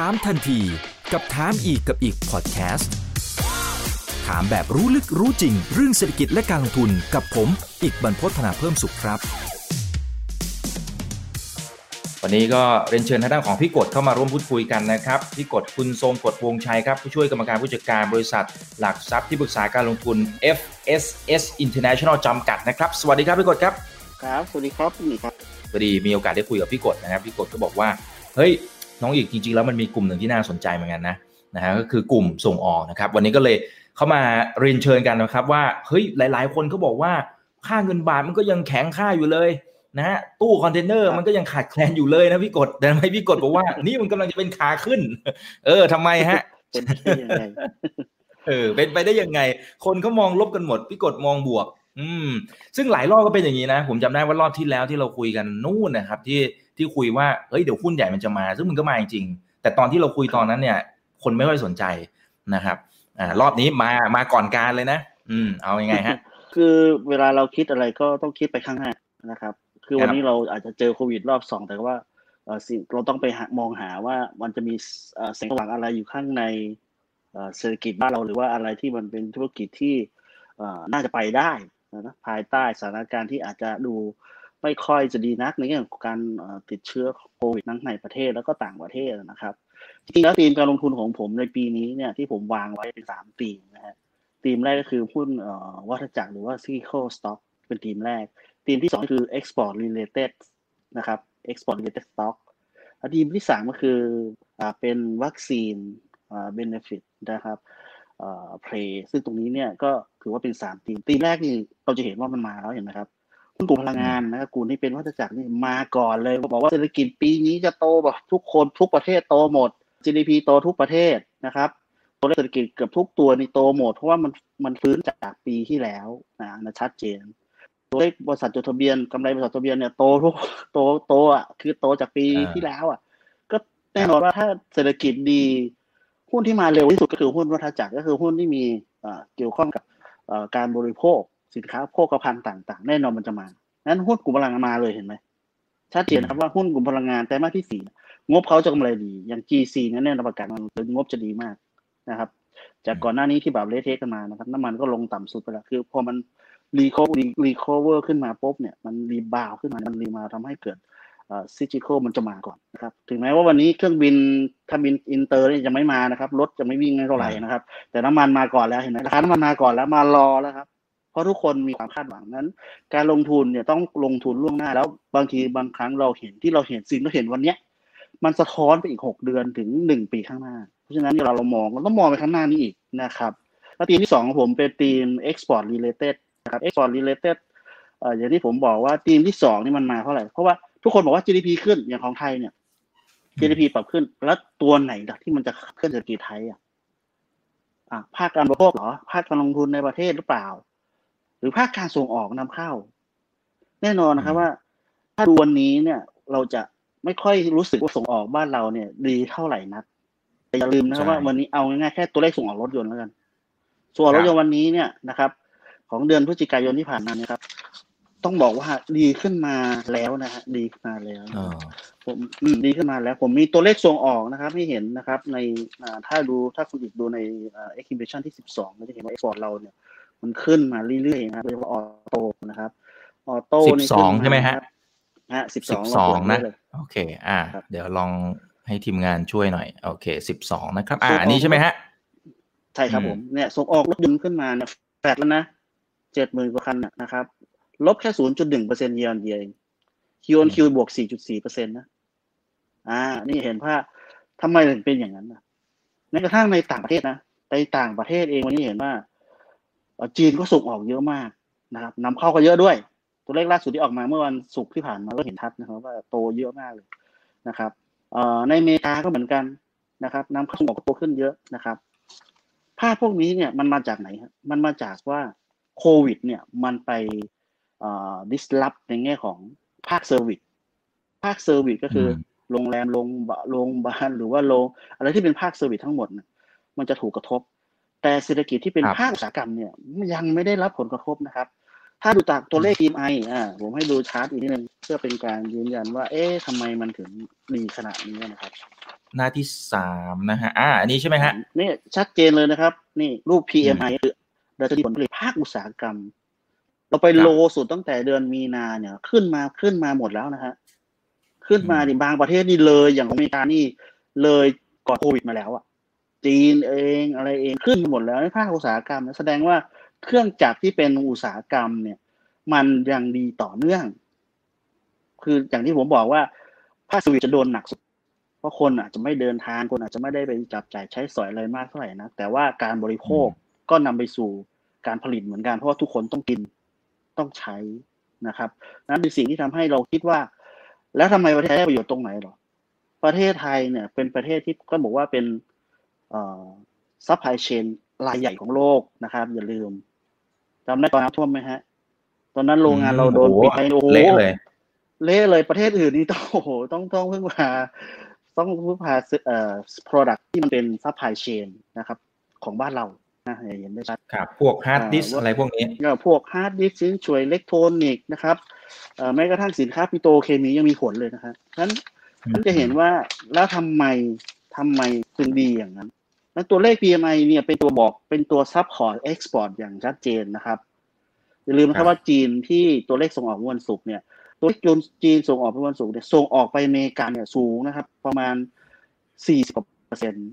ถามทันทีกับถามอีกกับอีกพอดแคสต์ถามแบบรู้ลึกรู้จริง เรื่องเศรษฐกิจและการลงทุนกับผม อีกบรรพฒนาเพิ่มสุขครับ วันนี้ก็เรียนเชิญทางด้านของพี่กดเข้ามาร่วมพูดคุยกันนะครับพี่กดคุณทรงกดวงชัยครับผู้ช่วยกรรมการผู้จัดการบริษัท หลักทรัพย์ที่ปรึกษาการลงทุน FSS International จำกัดนะครับ สวัสดีครับพี่กดครับครับสวัสดีครับพี่ครับพอดีมีโอกาสได้คุยกับพี่กดนะครับพี่กดก็บอกว่าเฮ้ย น้องอิกจริงๆแล้วมันมีกลุ่มหนึ่งที่น่าสนใจเหมือนกันนะนะฮะก็คือกลุ่มส่งออกนะครับ วันนี้ก็เลยเข้ามาเรียนเชิญกันนะครับว่าเฮ้ยหลาย ๆ คนเขาบอกว่าค่าเงินบาทมันก็ยังแข็งค่าอยู่เลยนะฮะตู้คอนเทนเนอร์มันก็ยังขาดแคลนอยู่เลยนะพี่กดแต่ทำไมพี่กดบอกว่า นี่มันกำลังจะเป็นขาขึ้น เออทำไมฮะเป็นไปได้ยังไงเออเป็นไปได้ยังไง คนเขามองลบกันหมดพี่กดมองบวก อืม ซึ่งหลายรอบก็เป็นอย่างนี้นะ ผมจำได้ว่ารอบที่แล้วที่เราคุยกันนู่นนะครับ ที่ ที่คุยว่าเฮ้ยเดี๋ยวหุ้นใหญ่มันจะมา ซึ่งมันก็มาจริง แต่ตอนที่เราคุยตอนนั้นเนี่ย คนไม่ค่อยสนใจนะครับอ่ารอบนี้มามาก่อนการเลยนะ อืม เอาอยัางไงฮะ คือเวลาเราคิดอะไรก็ต้องคิดไปข้างหน้านะครับ คือวันนี้เราอาจจะเจอโควิดรอบสองแต่ว่าสิ่งเราต้องไปมองหาว่ามันจะมีแสงสว่างอะไรอยู่ข้างในเศรษฐกิจบ้านเราหรือว่าอะไรที่มันเป็นธุรกิจที่น่าจะไปได้นะภายใต้สถานการณ์ที่อาจจะดู ไม่ค่อยจะดีนักในเรื่องของการติดเชื้อโควิดทั้งในประเทศแล้วก็ต่างประเทศนะครับจริงๆแล้วธีมการลงทุนของผมในปีนี้เนี่ยที่ผมวางไว้เป็นสามธีมนะฮะธีมแรกก็คือหุ้นวัฏจักรหรือว่า cyclical stock เป็นธีมแรกธีมที่สองคือ export related นะครับ export related stock ธีมที่สามก็คืออเป็นวัคซีนอ่า benefit นะครับอ่า play ซึ่งตรงนี้เนี่ยก็ถือว่าเป็นสามธีมธีมแรกนี่เราจะเห็นว่ามันมาแล้วเห็นไหมครับ กลุ่มพลังงานนะครับกลุ่มที่เป็นวัฏจักรนี่มาก่อนเลยบอกว่าเศรษฐกิจปีนี้จะโตแบบทุกคนทุกประเทศโตหมด GDP โตทุกประเทศนะครับตัวเลขเศรษฐกิจเกือบทุกตัวนี่โตหมด เพราะว่ามันมันฟื้นจากปีที่แล้วนะชัดเจน ตัวเลขบริษัทจดทะเบียนกำไรบริษัทจดทะเบียนเนี่ยโตทุกโตโตอะคือโตจากปีที่แล้วอะ ก็แน่นอนว่าถ้าเศรษฐกิจดี หุ้นที่มาเร็วที่สุดก็คือหุ้นวัฏจักรก็คือหุ้นที่มีเกี่ยวข้องกับการบริโภค สินค้าโภคภัณฑ์ต่างๆ แน่นอนมันจะมานั้นหุ้นกลุ่มพลังงานมาเลยเห็นไหมชัดเจนนะครับว่าหุ้นกลุ่มพลังงานแต่มาที่สี่งบเขาจะกำไรดี อย่าง GC นั้นแน่นอนประกาศมันงบจะดีมากนะครับ จากก่อนหน้านี้ที่แบบเลเทกันมานะครับน้ำมันก็ลงต่ำสุดไปแล้วคือพอมันรีโครีโคเวอร์ขึ้นมาปุ๊บเนี่ยมันรีบาวขึ้นมา มันรีมาทำให้เกิดซิจิโคมันจะมาก่อนนะครับ ถึงแม้ว่าวันนี้เครื่องบินถ้าบินอินเตอร์จะไม่มานะครับ รถจะไม่วิ่งเท่าไหร่นะครับ แต่น้ำมันมาก่อนแล้วเห็นไหมราคาน้ำมันมาก่อนแล้วมารอแล้วครับ เพราะทุกคนมีความคาดหวังนั้น การลงทุนเนี่ยต้องลงทุนล่วงหน้า แล้วบางทีบางครั้งเราเห็นที่เราเห็นสิ่งที่เห็นวันเนี้ยมันสะท้อนไปอีกหกเดือนถึงหนึ่งปีข้างหน้า เพราะฉะนั้นเราเรามองเราต้องมองไปข้างหน้านี้อีกนะครับแล้วทีมที่สองของผมเป็นทีม export related นะครับ export related เอ่ออย่างที่ผมบอกว่าทีมที่สองนี่มันมาเท่าไหร่เพราะว่าทุกคนบอกว่า GDP ขึ้นอย่างของไทยเนี่ย GDP ปรับขึ้น แล้วตัวไหนที่มันจะขึ้นเศรษฐกิจไทยอะภาคการบริโภคเหรอ ภาคการลงทุนในประเทศหรือเปล่า รือภาคการส่งออกนำเข้า แน่นอนนะครับว่า ถ้าดูวันนี้เนี่ย เราจะไม่ค่อยรู้สึกว่าส่งออกบ้านเราเนี่ย ดีเท่าไหร่นัก แต่อย่าลืมนะครับว่าวันนี้เอาง่ายๆแค่ตัวเลขส่งออกรถยนต์แล้วกัน ส่วนรถยนต์วันนี้เนี่ยนะครับ ของเดือนพฤศจิกายนที่ผ่านมาเนี่ยครับ ต้องบอกว่าดีขึ้นมาแล้วนะฮะดีขึ้นมาแล้วผมดีขึ้นมาแล้ว ผมมีตัวเลขส่งออกนะครับ ให้เห็นนะครับ ในถ้าดูถ้าคุณอิกดูใน exhibit ที่สิบสองจะเห็นว่า export เราเนี่ย มันขึ้นมาเรื่อยๆนะครับโดยเฉพาะ auto นะครับ auto สิบสองใช่ไหมฮะฮะสิบสองสองนะ โอเค อ่า เดี๋ยวลองให้ทีมงานช่วยหน่อย โอเคสิบสองนะครับ อ่าอันนี้ใช่ไหมฮะ ใช่ครับผม เนี่ยส่งออกรถยนต์ขึ้นมาเนี่ยแปดแล้วนะเจ็ดหมื่นกว่าคันนะครับ ลบแค่ศูนย์จุดหนึ่งเปอร์เซ็นต์ year year Q on Q บวกสี่จุดสี่เปอร์เซ็นต์นะ อ่า นี่เห็นว่าทำไมถึงเป็นอย่างนั้นนะแม้กระทั่งในต่างประเทศนะ ในต่างประเทศเองวันนี้เห็นว่า จีนก็ส่งออกเยอะมากนะครับนำเข้าก็เยอะด้วย ตัวเลขล่าสุดที่ออกมาเมื่อวันศุกร์ที่ผ่านมาก็เห็นชัดนะครับ ว่าโตเยอะมากเลยนะครับเอ่อในอเมริกาก็เหมือนกันนะครับนำเข้าส่งออกโตขึ้นเยอะนะครับภาพพวกนี้เนี่ยมันมาจากไหนครับมันมาจากว่าโควิด เนี่ยมันไป disrupt ในแง่ของภาค service ภาค service ก็คือโรงแรมโรงโรงบาลหรือว่าโรงอะไรที่เป็นภาค service ทั้งหมดเนี่ยมันจะถูกกระทบ แต่เศรษฐกิจที่เป็นภาคอุตสาหกรรมเนี่ยยังไม่ได้รับผลกระทบนะครับ ถ้าดูจากตัวเลขทีมไออ่าผมให้ดูชาร์ตอีกนิดนึงเพื่อเป็นการยืนยันว่า เอ๊ะทำไมมันถึงมีขนาดนี้นะครับ หน้าที่สามนะฮะอ่าอันนี้ใช่ไหมฮะนี่ชัดเจนเลยนะครับ นี่รูป PMI คือดัชนีผลผลิตภาคอุตสาหกรรม เราไปครับโลสุดตั้งแต่เดือนมีนาเนี่ย ขึ้นมาขึ้นมาหมดแล้วนะฮะขึ้นมาอืมในบางประเทศนี่เลยอย่างอเมริกานี่เลยก่อนโควิดมาแล้วอะ จีนเองอะไรเองขึ้นหมดแล้วในภาคอุตสาหกรรมแสดงว่าเครื่องจักรที่เป็นอุตสาหกรรมเนี่ย มันยังดีต่อเนื่อง คืออย่างที่ผมบอกว่าภาคสวิตจะโดนหนักสุดเพราะคนอาจจะไม่เดินทางคนอาจจะไม่ได้ไปจับจ่ายใช้สอยอะไรมากเท่าไหร่นะแต่ว่าการบริโภคก็นำไปสู่การผลิตเหมือนกัน เพราะว่าทุกคนต้องกินต้องใช้นะครับนั้นเป็นสิ่งที่ทำให้เราคิดว่า แล้วทำไมประเทศไทยได้ประโยชน์ตรงไหนหรอประเทศไทยเนี่ย เป็นประเทศที่ก็บอกว่าเป็น supply chain รายใหญ่ของโลกนะครับ อย่าลืมจำได้ตอนน้ำท่วมไหมฮะ ตอนนั้นโรงงานเราโดนโอ้โหปิดไปโอ้โหเละเลยเละเลยประเทศอื่นนี่ต้องโอ้โหต้องต้องพึ่งพาต้องพึ่งพาเอ่อ product ที่มันเป็น supply chain นะครับ ของบ้านเรานะเห็นได้ชัดครับ พวกฮาร์ดดิสก์อ่าอะไรพวกนี้ก็พวกฮาร์ดดิสก์ชิ้นส่วนอิเล็กทรอนิกส์นะครับเอ่อแม้กระทั่งสินค้าปิโตรเคมียังมีผลเลยนะครับฉะนั้นอืมท่านจะเห็นว่าแล้วทำไม ทำไมถึงดีอย่างนั้นนั้นตัวเลข PMI เนี่ยเป็นตัวบอกเป็นตัว support export อย่างชัดเจนนะครับอย่าลืมนะครับว่าจีนที่ตัวเลขส่งออกเมื่อวันศุกร์เนี่ย ตัวเลขจีนส่งออกเมื่อวันศุกร์เนี่ยส่งออกไปอเมริกาเนี่ยสูงนะครับ ประมาณ40กว่าเปอร์เซ็นต์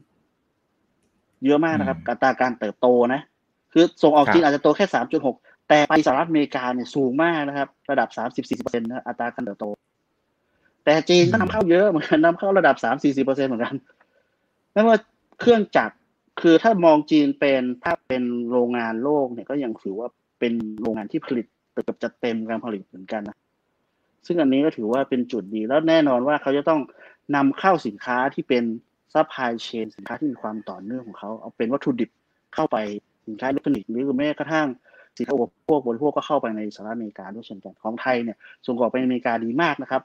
เยอะมากนะครับอืมอัตราการเติบโตนะ คือส่งออกครับจีนอาจจะโตแค่3.6แต่ไปสหรัฐอเมริกาเนี่ยสูงมากนะครับ ระดับ30-40%นะอัตราการเติบโต แต่จีนก็นำเข้าเยอะเหมือนกันนำเข้าระดับ3-40%เหมือนกัน ไม่ว่าเครื่องจักรคือถ้ามองจีนเป็นถ้าเป็นโรงงานโลกเนี่ยก็ยังถือว่าเป็นโรงงานที่ผลิตเกือบจะเต็มการผลิตเหมือนกันนะซึ่งอันนี้ก็ถือว่าเป็นจุดดีแล้วแน่นอนว่าเขาจะต้องนำเข้าสินค้าที่เป็นsupply chain สินค้าที่มีความต่อเนื่องของเขาเอาเป็นวัตถุดิบเข้าไปสินค้าอิเล็กทรอนิกส์หรือแม้กระทั่งสินค้าอุปโภคบริโภคก็เข้าไปในสหรัฐอเมริกาด้วยเช่นกันของไทยเนี่ยส่งออกไปอเมริกาดีมากนะครับ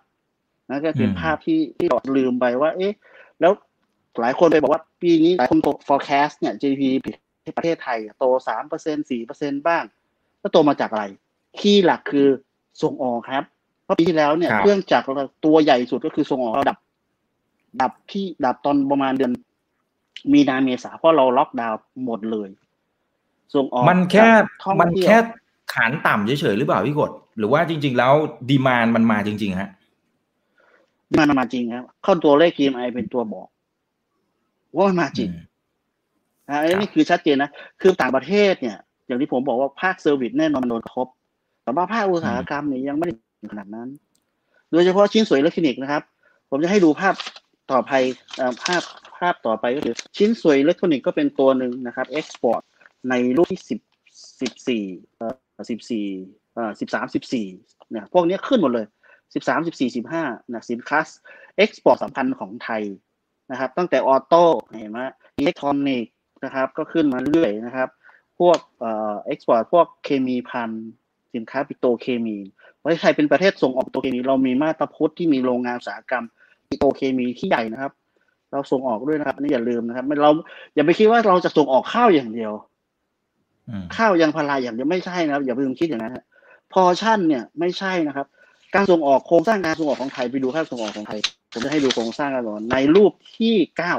นั่นก็เป็นภาพที่ที่เราลืมไปว่า เอ๊ะ แล้ว หลายคนไปบอกว่าปีนี้หลายคน forecast เนี่ย GDP ประเทศไทยโตสามเปอร์เซ็นต์สี่เปอร์เซ็นต์บ้าง แล้วโตมาจากอะไร key หลักคือส่งออกครับ เพราะปีที่แล้วเนี่ยครับเครื่องจักรเราตัวใหญ่สุดก็คือส่งออกเราดับ ดับที่ดับตอนประมาณเดือน มีนาเมษาเพราะเราล็อกดาวน์หมดเลย ส่งออกมันแค่กับท่องมันเที่ยวแค่ฐานต่ำเฉยๆหรือเปล่าพี่กดหรือว่าจริง ๆ แล้ว demand มันมาจริง ๆ ฮะมันมาจริงครับเข้าตัวเลข PMI เป็นตัวบอก ว่ามันมาจริงอืมนะอันนี้คือชัดเจนนะคือต่างประเทศเนี่ย อย่างที่ผมบอกว่าภาค service แน่นอนมันโดนกระทบแต่ว่าภาคอุตสาหกรรมเนี่ยยังไม่ได้ถึงขนาดนั้น โดยเฉพาะชิ้นส่วนอิเล็กทรอนิกส์นะครับ ผมจะให้ดูภาพต่อไปเอ่อภาพภาพต่อไปก็คือ ชิ้นส่วนอิเล็กทรอนิกส์ก็เป็นตัวหนึ่งนะครับ export ในรูปที่สิบสิบสี่เอ่อสิบสี่เอ่อสิบสามสิบสี่เนี่ยพวกเนี้ยขึ้นหมดเลยสิบสามสิบสี่สิบห้านะสินค้า export สำคัญของไทย นะครับ ตั้งแต่ auto เห็นไหมอิเล็กทรอนิกส์นะครับ ก็ขึ้นมาเรื่อยนะครับ พวกเอ่อ export พวกเคมีภัณฑ์สินค้าปิโตรเคมีประเทศไทยเป็นประเทศส่งออกปิโตรเคมี เรามีมาตรพุทธที่มีโรงงานอุตสาหกรรมปิโตรเคมีที่ใหญ่นะครับ เราส่งออกด้วยนะครับอันนี้อย่าลืมนะครับไม่เราอย่าไปคิดว่าเราจะส่งออกข้าวอย่างเดียวอืมข้าวยางพาราอย่างเดียวไม่ใช่นะครับ อย่าไปคิดอย่างนั้นฮะพอชั่นเนี่ยไม่ใช่นะครับ การส่งออกโครงสร้างการส่งออกของไทยไปดูภาพส่งออกของไทย ผมจะให้ดูโครงสร้างกันก่อนในรูปที่เก้า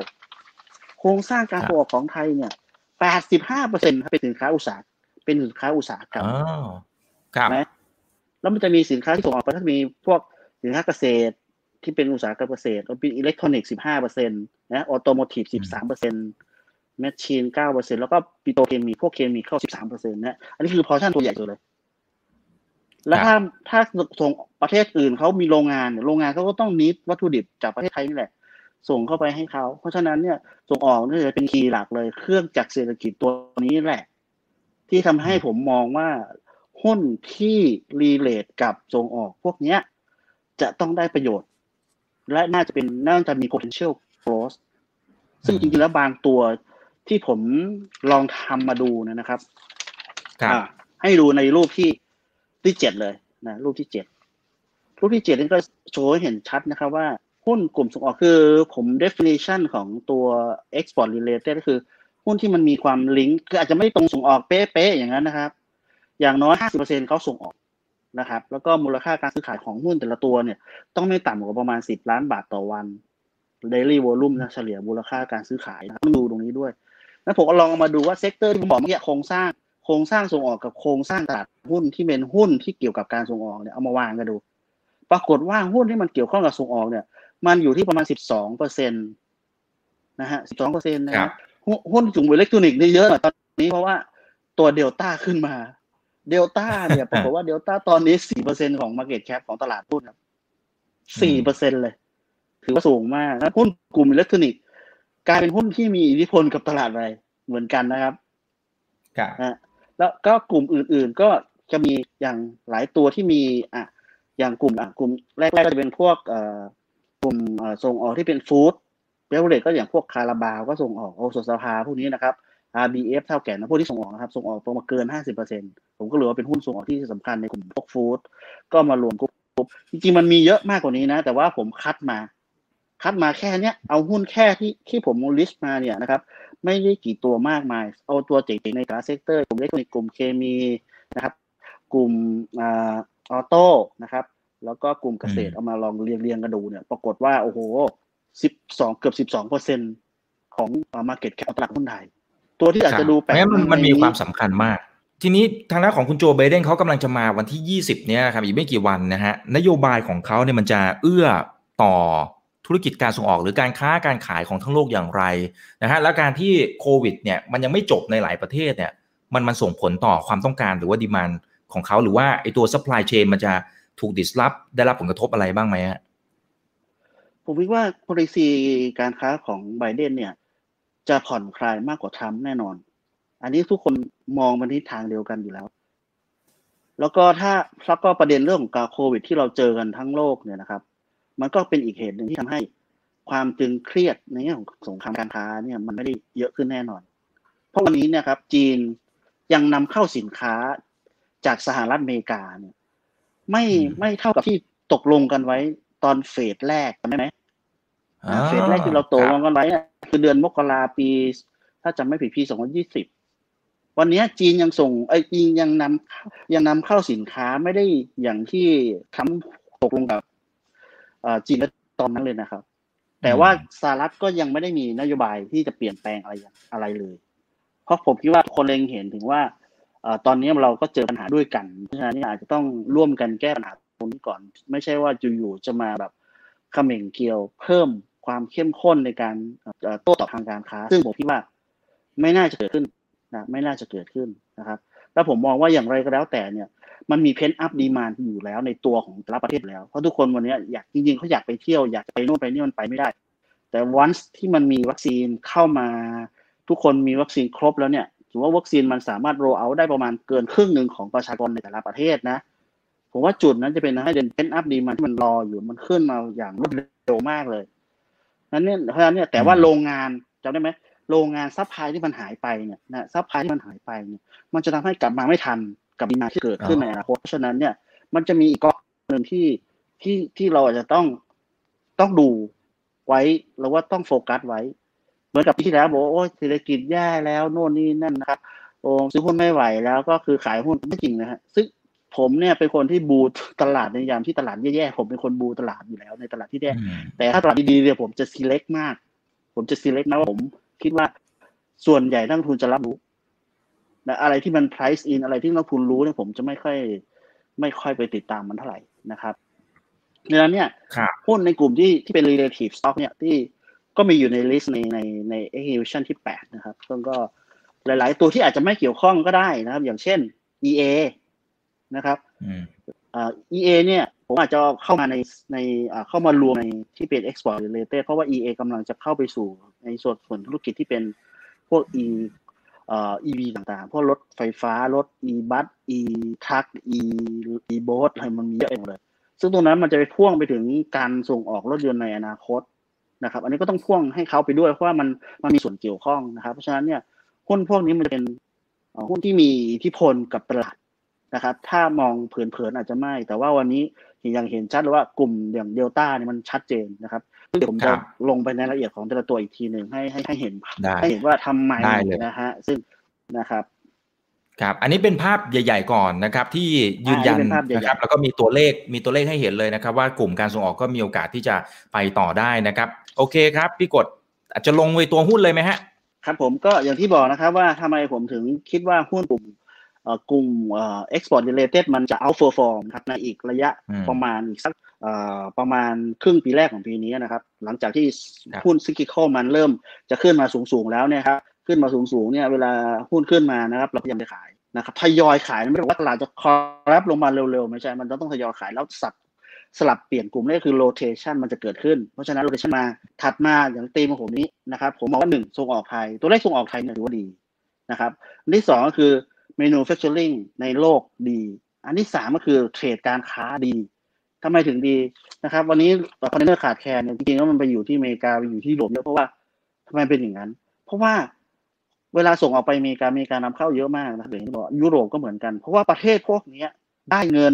โครงสร้างการส่งออกของไทยเนี่ยแปดสิบห้าเปอร์เซ็นต์เป็นสินค้าอุตสาหเป็นสินค้าอุตสาหกรรมอ๋อครับนะแล้วมันจะมีสินค้าที่ส่งออกไปถ้ามีพวกสินค้าเกษตรที่เป็นอุตสาหกรรมเกษตรแล้วเป็นอิเล็กทรอนิกส์สิบห้าเปอร์เซ็นต์นะ automotive สิบสามเปอร์เซ็นต์ machine เก้าเปอร์เซ็นต์แล้วก็ปิโตรเคมีพวกเคมีเข้าสิบสามเปอร์เซ็นต์นะอันนี้คือพอชั่นตัวใหญ่สุดเลย แล้วถ้าถ้าส่งประเทศอื่นเขามีโรงงานเนี่ยโรงงานเขาก็ต้อง need วัตถุดิบจากประเทศไทยนี่แหละ ส่งเข้าไปให้เขา เพราะฉะนั้นเนี่ยส่งออกนี่จะเป็นคีย์หลักเลย เครื่องจักรเศรษฐกิจตัวนี้แหละ ที่ทำให้ผมมองว่าหุ้นที่รีเลทกับส่งออกพวกเนี้ย จะต้องได้ประโยชน์ และน่าจะเป็นน่าจะมี potential growth ซึ่งจริงๆแล้วบางตัวที่ผมลองทำมาดูนะครับครับอ่าให้ดูในรูปที่ ที่เจ็ดเลยนะรูปที่เจ็ดรูปที่เจ็ดนี่ก็โชว์ให้เห็นชัดนะครับว่าหุ้นกลุ่มส่งออกคือผม definition ของตัว export related ก็คือหุ้นที่มันมีความลิงก์คืออาจจะไม่ตรงส่งออกเป๊ะๆอย่างนั้นนะครับ อย่างน้อย 50%เขาส่งออกนะครับ แล้วก็มูลค่าการซื้อขายของหุ้นแต่ละตัวเนี่ย ต้องไม่ต่ำกว่าประมาณ 10 ล้านบาทต่อวัน daily volume นะเฉลี่ยมูลค่าการซื้อขายนะต้องดูตรงนี้ด้วย แล้วผมก็ลองมาดูว่า sector ที่ผมบอกเมื่อกี้โครงสร้าง โครงสร้างส่งออกกับโครงสร้างตลาดหุ้นที่เป็นหุ้นที่เกี่ยวกับการส่งออกเนี่ยเอามาวางกันดู ปรากฏว่าหุ้นที่มันเกี่ยวข้องกับส่งออกเนี่ย มันอยู่ที่ประมาณสิบสองเปอร์เซ็นต์นะฮะสิบสองเปอร์เซ็นต์นะฮะหุ้นกลุ่มอิเล็กทรอนิกส์นี่เยอะหน่อยตอนนี้เพราะว่าตัวเดลต้าขึ้นมา เดลต้าเนี่ยปรากฏว่าเดลต้าตอนนี้สี่เปอร์เซ็นต์ของ market cap ของตลาดหุ้นครับสี่เปอร์เซ็นต์เลย ถือว่าสูงมากแล้วหุ้นกลุ่มอิเล็กทรอนิกส์กลายเป็นหุ้นที่มีอิทธิพลกับตลาดอะไรเหมือนกันนะครับครับ แล้วก็กลุ่มอื่น ๆ ก็จะมีอย่างหลายตัวที่มีอะอย่างกลุ่มอะกลุ่มแรกๆก็จะเป็นพวกเอ่อกลุ่มเอ่อส่งออกที่เป็น food beverage ก็อย่างพวกคาราบาวก็ส่งออกโอสสภาพวกนี้นะครับ RBF เถ้าแก่นะพวกที่ส่งออกนะครับส่งออกประมาณเกิน 50%ผมก็เหลือว่าเป็นหุ้นส่งออกที่สำคัญในกลุ่มพวก food ก็มารวมกลุ่มจริงๆมันมีเยอะมากกว่านี้นะ แต่ว่าผมคัดมา คัดมาแค่เนี้ยเอาหุ้นแค่ที่ที่ผม list มาเนี่ยนะครับ ไม่ได้กี่ตัวมากมาย เอาตัวเจ๋งๆในกา sector กลุ่มเล็กกลุ่มเคมีนะครับ กลุ่ม auto นะครับ แล้วก็กลุ่มเกษตรเอามาลองเรียงเรียงกันดูเนี่ย ปรากฏว่า โอ้โหสิบสองเกือบสิบสองเปอร์เซ็นต์ของ market cap ตลาดหุ้นไทย ตัวที่อาจจะดูแปลกมันมันมีความสำคัญมาก ทีนี้ทางด้านของคุณโจไบเดนเขากำลังจะมาวันที่ 20เนี่ยครับอีกไม่กี่วันนะฮะนโยบายของเขาเนี่ยมันจะเอื้อต่อ ธุรกิจการส่งออกหรือการค้าการขายของทั้งโลกอย่างไรนะฮะแล้วการที่โควิดเนี่ยมันยังไม่จบในหลายประเทศเนี่ยมันมันส่งผลต่อความต้องการหรือว่า demand ของเขาหรือว่าไอตัว supply chain มันจะถูก disrupt ได้รับผลกระทบอะไรบ้างไหมฮะผมคิดว่า policy การค้าของไบเดนเนี่ย จะผ่อนคลายมากกว่าทรัมป์แน่นอน อันนี้ทุกคนมองมันที่ทางเดียวกันอยู่แล้ว แล้วก็ถ้าแล้วก็ประเด็นเรื่องของการโควิด ที่เราเจอกันทั้งโลกเนี่ยนะครับ มันก็เป็นอีกเหตุหนึ่งที่ทำให้ความตึงเครียดในเรื่องของสงครามการค้าเนี่ยมันไม่ได้เยอะขึ้นแน่นอน เพราะวันนี้เนี่ยครับ จีนยังนำเข้าสินค้าจากสหรัฐอเมริกาเนี่ย ไม่ไม่เท่ากับที่ตกลงกันไว้ตอนเฟสแรกใช่ไหมเฟสแรกที่เราโตลงกันไว้คือเดือนมกราปี ถ้าจำไม่ผิดปีสองพันยี่สิบวันนี้จีนยังส่งไอ้จีนยังนำยังนำเข้าสินค้าไม่ได้อย่างที่ทำตกลงกับ จีนตอนนั้นเลยนะครับ แต่ว่าสหรัฐก็ยังไม่ได้มีนโยบายที่จะเปลี่ยนแปลงอะไรอะไรเลย เพราะผมคิดว่าคนเล็งเห็นถึงว่าตอนนี้เราก็เจอปัญหาด้วยกันเพราะฉะนั้นอาจจะต้องร่วมกันแก้ปัญหาตรงนี้ก่อน ไม่ใช่ว่าอยู่ๆจะมาแบบเขม่งเกลียวเพิ่มความเข้มข้นในการโต้ตอบทางการค้า ซึ่งผมคิดว่าไม่น่าจะเกิดขึ้นนะไม่น่าจะเกิดขึ้นนะครับ แล้วผมมองว่าอย่างไรก็แล้วแต่เนี่ยมันมี pent-up demand อยู่แล้วในตัวของแต่ละประเทศแล้ว เพราะทุกคนวันนี้อยากจริงๆเขาอยากไปเที่ยวอยากไปโน่นไปนี่มันไปไม่ได้ แต่วันที่มันมีวัคซีนเข้ามา ทุกคนมีวัคซีนครบแล้วเนี่ยถือว่าวัคซีนมันสามารถ roll out ได้ประมาณเกินครึ่งหนึ่งของประชากรในแต่ละประเทศนะผมว่าจุดนั้นจะเป็น hidden pent-up demand ที่มันรออยู่มันขึ้นมาอย่างรวดเร็วมากเลยนั้นเนี่ยเพราะฉะนั้นเนี่ยแต่ว่าโรงงานจำได้ไหม โรงงาน supply ที่มันหายไปเนี่ยนะ supply ที่มันหายไปเนี่ยมันจะทำให้กลับมาไม่ทันกับ demand ที่เกิดขึ้นในอนาคตเพราะฉะนั้นเนี่ยมันจะมีอีกก้อนหนึ่งที่ที่ที่เราอาจจะต้องต้องดูไว้แล้วว่าต้องโฟกัสไว้ เหมือนกับที่แล้วบอกโอ้เศรษฐกิจแย่แล้วโน่นนี่นั่นนะครับโอ้ซื้อหุ้นไม่ไหวแล้วก็คือขายหุ้นไม่จริงนะฮะซึ่งผมเนี่ยเป็นคนที่ bull ตลาดในยามที่ตลาดแย่ๆผมเป็นคน bull ตลาดอยู่แล้วในตลาดที่แย่แต่ถ้าตลาดดีๆเนี่ยผมจะ select มาก ผมจะ select นะว่าผม คิดว่าส่วนใหญ่นักทุนจะรับรู้นะอะไรที่มัน price in อะไรที่นักทุนรู้เนี่ยผมจะไม่ค่อย ไม่ค่อยไปติดตามมันเท่าไหร่นะครับดังนั้นเนี่ยหุ้นในกลุ่มที่ที่เป็น relative stock เนี่ยที่ก็มีอยู่ใน list ในในใน execution ที่แปดนะครับซึ่งก็หลาย ๆ ตัวที่อาจจะไม่เกี่ยวข้องก็ได้นะครับ อย่างเช่น EA นะครับ เอ่า EA เนี่ยผมอาจจะเข้ามาในในเข้ามารวมในที่เป็น export related เพราะว่า EA กำลังจะเข้าไปสู่ในส่วนส่วนธุรกิจที่เป็นพวก E เอ่อ EV ต่างๆ พวกรถไฟฟ้า รถ e bus e truck e e boat อะไรมันมีเยอะเองเลย ซึ่งตรงนั้นมันจะไปพ่วงไปถึงการส่งออกรถยนต์ในอนาคตนะครับ อันนี้ก็ต้องพ่วงให้เขาไปด้วยเพราะว่ามันมันมีส่วนเกี่ยวข้องนะครับ เพราะฉะนั้นเนี่ยหุ้นพวกนี้มันจะเป็นหุ้นที่มีอิทธิพลกับตลาด นะครับ ถ้ามองเผินๆอาจจะไม่ แต่ว่าวันนี้ยังเห็นชัดเลยว่ากลุ่มอย่างเดลต้าเนี่ยมันชัดเจนนะครับเดี๋ยวผมจะลงไปในรายละเอียดของแต่ละตัวอีกทีหนึ่งให้ให้ให้เห็นให้เห็นว่าทำไมนะฮะซึ่งนะครับครับ อันนี้เป็นภาพใหญ่ ๆ ก่อนนะครับ ที่ยืนยันนะครับแล้วก็มีตัวเลขมีตัวเลขให้เห็นเลยนะครับ ว่ากลุ่มการส่งออกก็มีโอกาสที่จะไปต่อได้นะครับ โอเคครับพี่กดอาจจะลงไปตัวหุ้นเลยไหมฮะ ครับผมก็อย่างที่บอกนะครับว่าทำไมผมถึงคิดว่าหุ้นกลุ่ม กลุ่ม export related มันจะ outperform ครับในอีกระยะประมาณอีกสักประมาณครึ่งปีแรกของปีนี้นะครับ หลังจากที่หุ้นซิกิคอมันเริ่มจะขึ้นมาสูงๆแล้วเนี่ยครับขึ้นมาสูงๆเนี่ยเวลาหุ้นขึ้นมานะครับ เราพยายามจะขายนะครับทยอยขายไม่ได้ว่าตลาดจะคอรับลงมาเร็วๆ ไม่ใช่ มันต้องทยอยขายแล้วสับสลับเปลี่ยนกลุ่มนี่คือ rotation มันจะเกิดขึ้น เพราะฉะนั้น rotation มาถัดมาอย่างตีมของผมนี้นะครับผมมองว่าหนึ่งส่งออกไทย ตัวเลขส่งออกไทยเนี่ยถือว่าดีนะครับอันที่สองก็คือ manufacturing ในโลกดี อันที่สามก็คือ trade การค้าดีทำไมถึงดีนะครับ วันนี้คอนเทนเนอร์ขาดแคลนเนี่ยจริงๆแล้วมันไปอยู่ที่อเมริกาไปอยู่ที่ยุโรปเยอะเพราะว่าทำไมเป็นอย่างนั้น เพราะว่าเวลาส่งออกไปอเมริกาอเมริกานำเข้าเยอะมากนะครับอย่างที่บอกยุโรปก็เหมือนกัน เพราะว่าประเทศพวกนี้ได้เงิน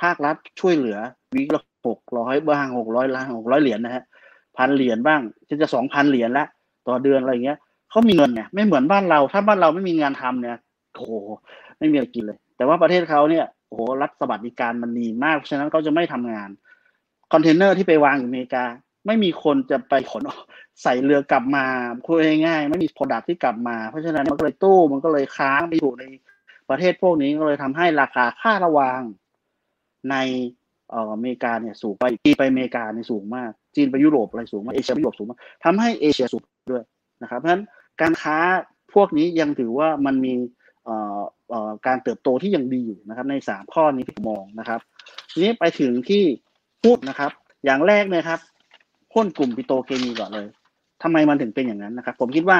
ภาครัฐช่วยเหลือวิละหกร้อยบ้างหกร้อยล้านหกร้อยเหรียญนะฮะพันเหรียญบ้างจะจะสองพันเหรียญละต่อเดือนอะไรเงี้ยเขามีเงินเนี่ยไม่เหมือนบ้านเราถ้าบ้านเราไม่มีงานทำเนี่ย โหไม่มีอะไรกินเลย แต่ว่าประเทศเขาเนี่ยโอ้โหรัฐสวัสดิการมันดีมากเพราะฉะนั้นเขาจะไม่ทำงานคอนเทนเนอร์ที่ไปวางอยู่อเมริกา ไม่มีคนจะไปขนใส่เรือกลับมาคุยง่ายๆไม่มี product ที่กลับมาเพราะฉะนั้นมันก็เลยตู้มันก็เลยค้างไปอยู่ในประเทศพวกนี้ก็เลยทำให้ราคาค่าระวางในอเมริกาเนี่ยสูงไปจีนไปอเมริกาเนี่ยสูงมาก จีนไปยุโรปอะไรสูงมากเอเชียไปยุโรปสูงมากทำให้เอเชียสูงด้วยนะครับเพราะฉะนั้นการค้าพวกนี้ยังถือว่ามันมี การเติบโตที่ยังดีอยู่นะครับ ในสามข้อนี้ที่ผมมองนะครับทีนี้ไปถึงที่หุ้นะครับ อย่างแรกเลยครับหุ้นกลุ่มปิโตเคมีก่อนเลยทำไมมันถึงเป็นอย่างนั้นนะครับ ผมคิดว่า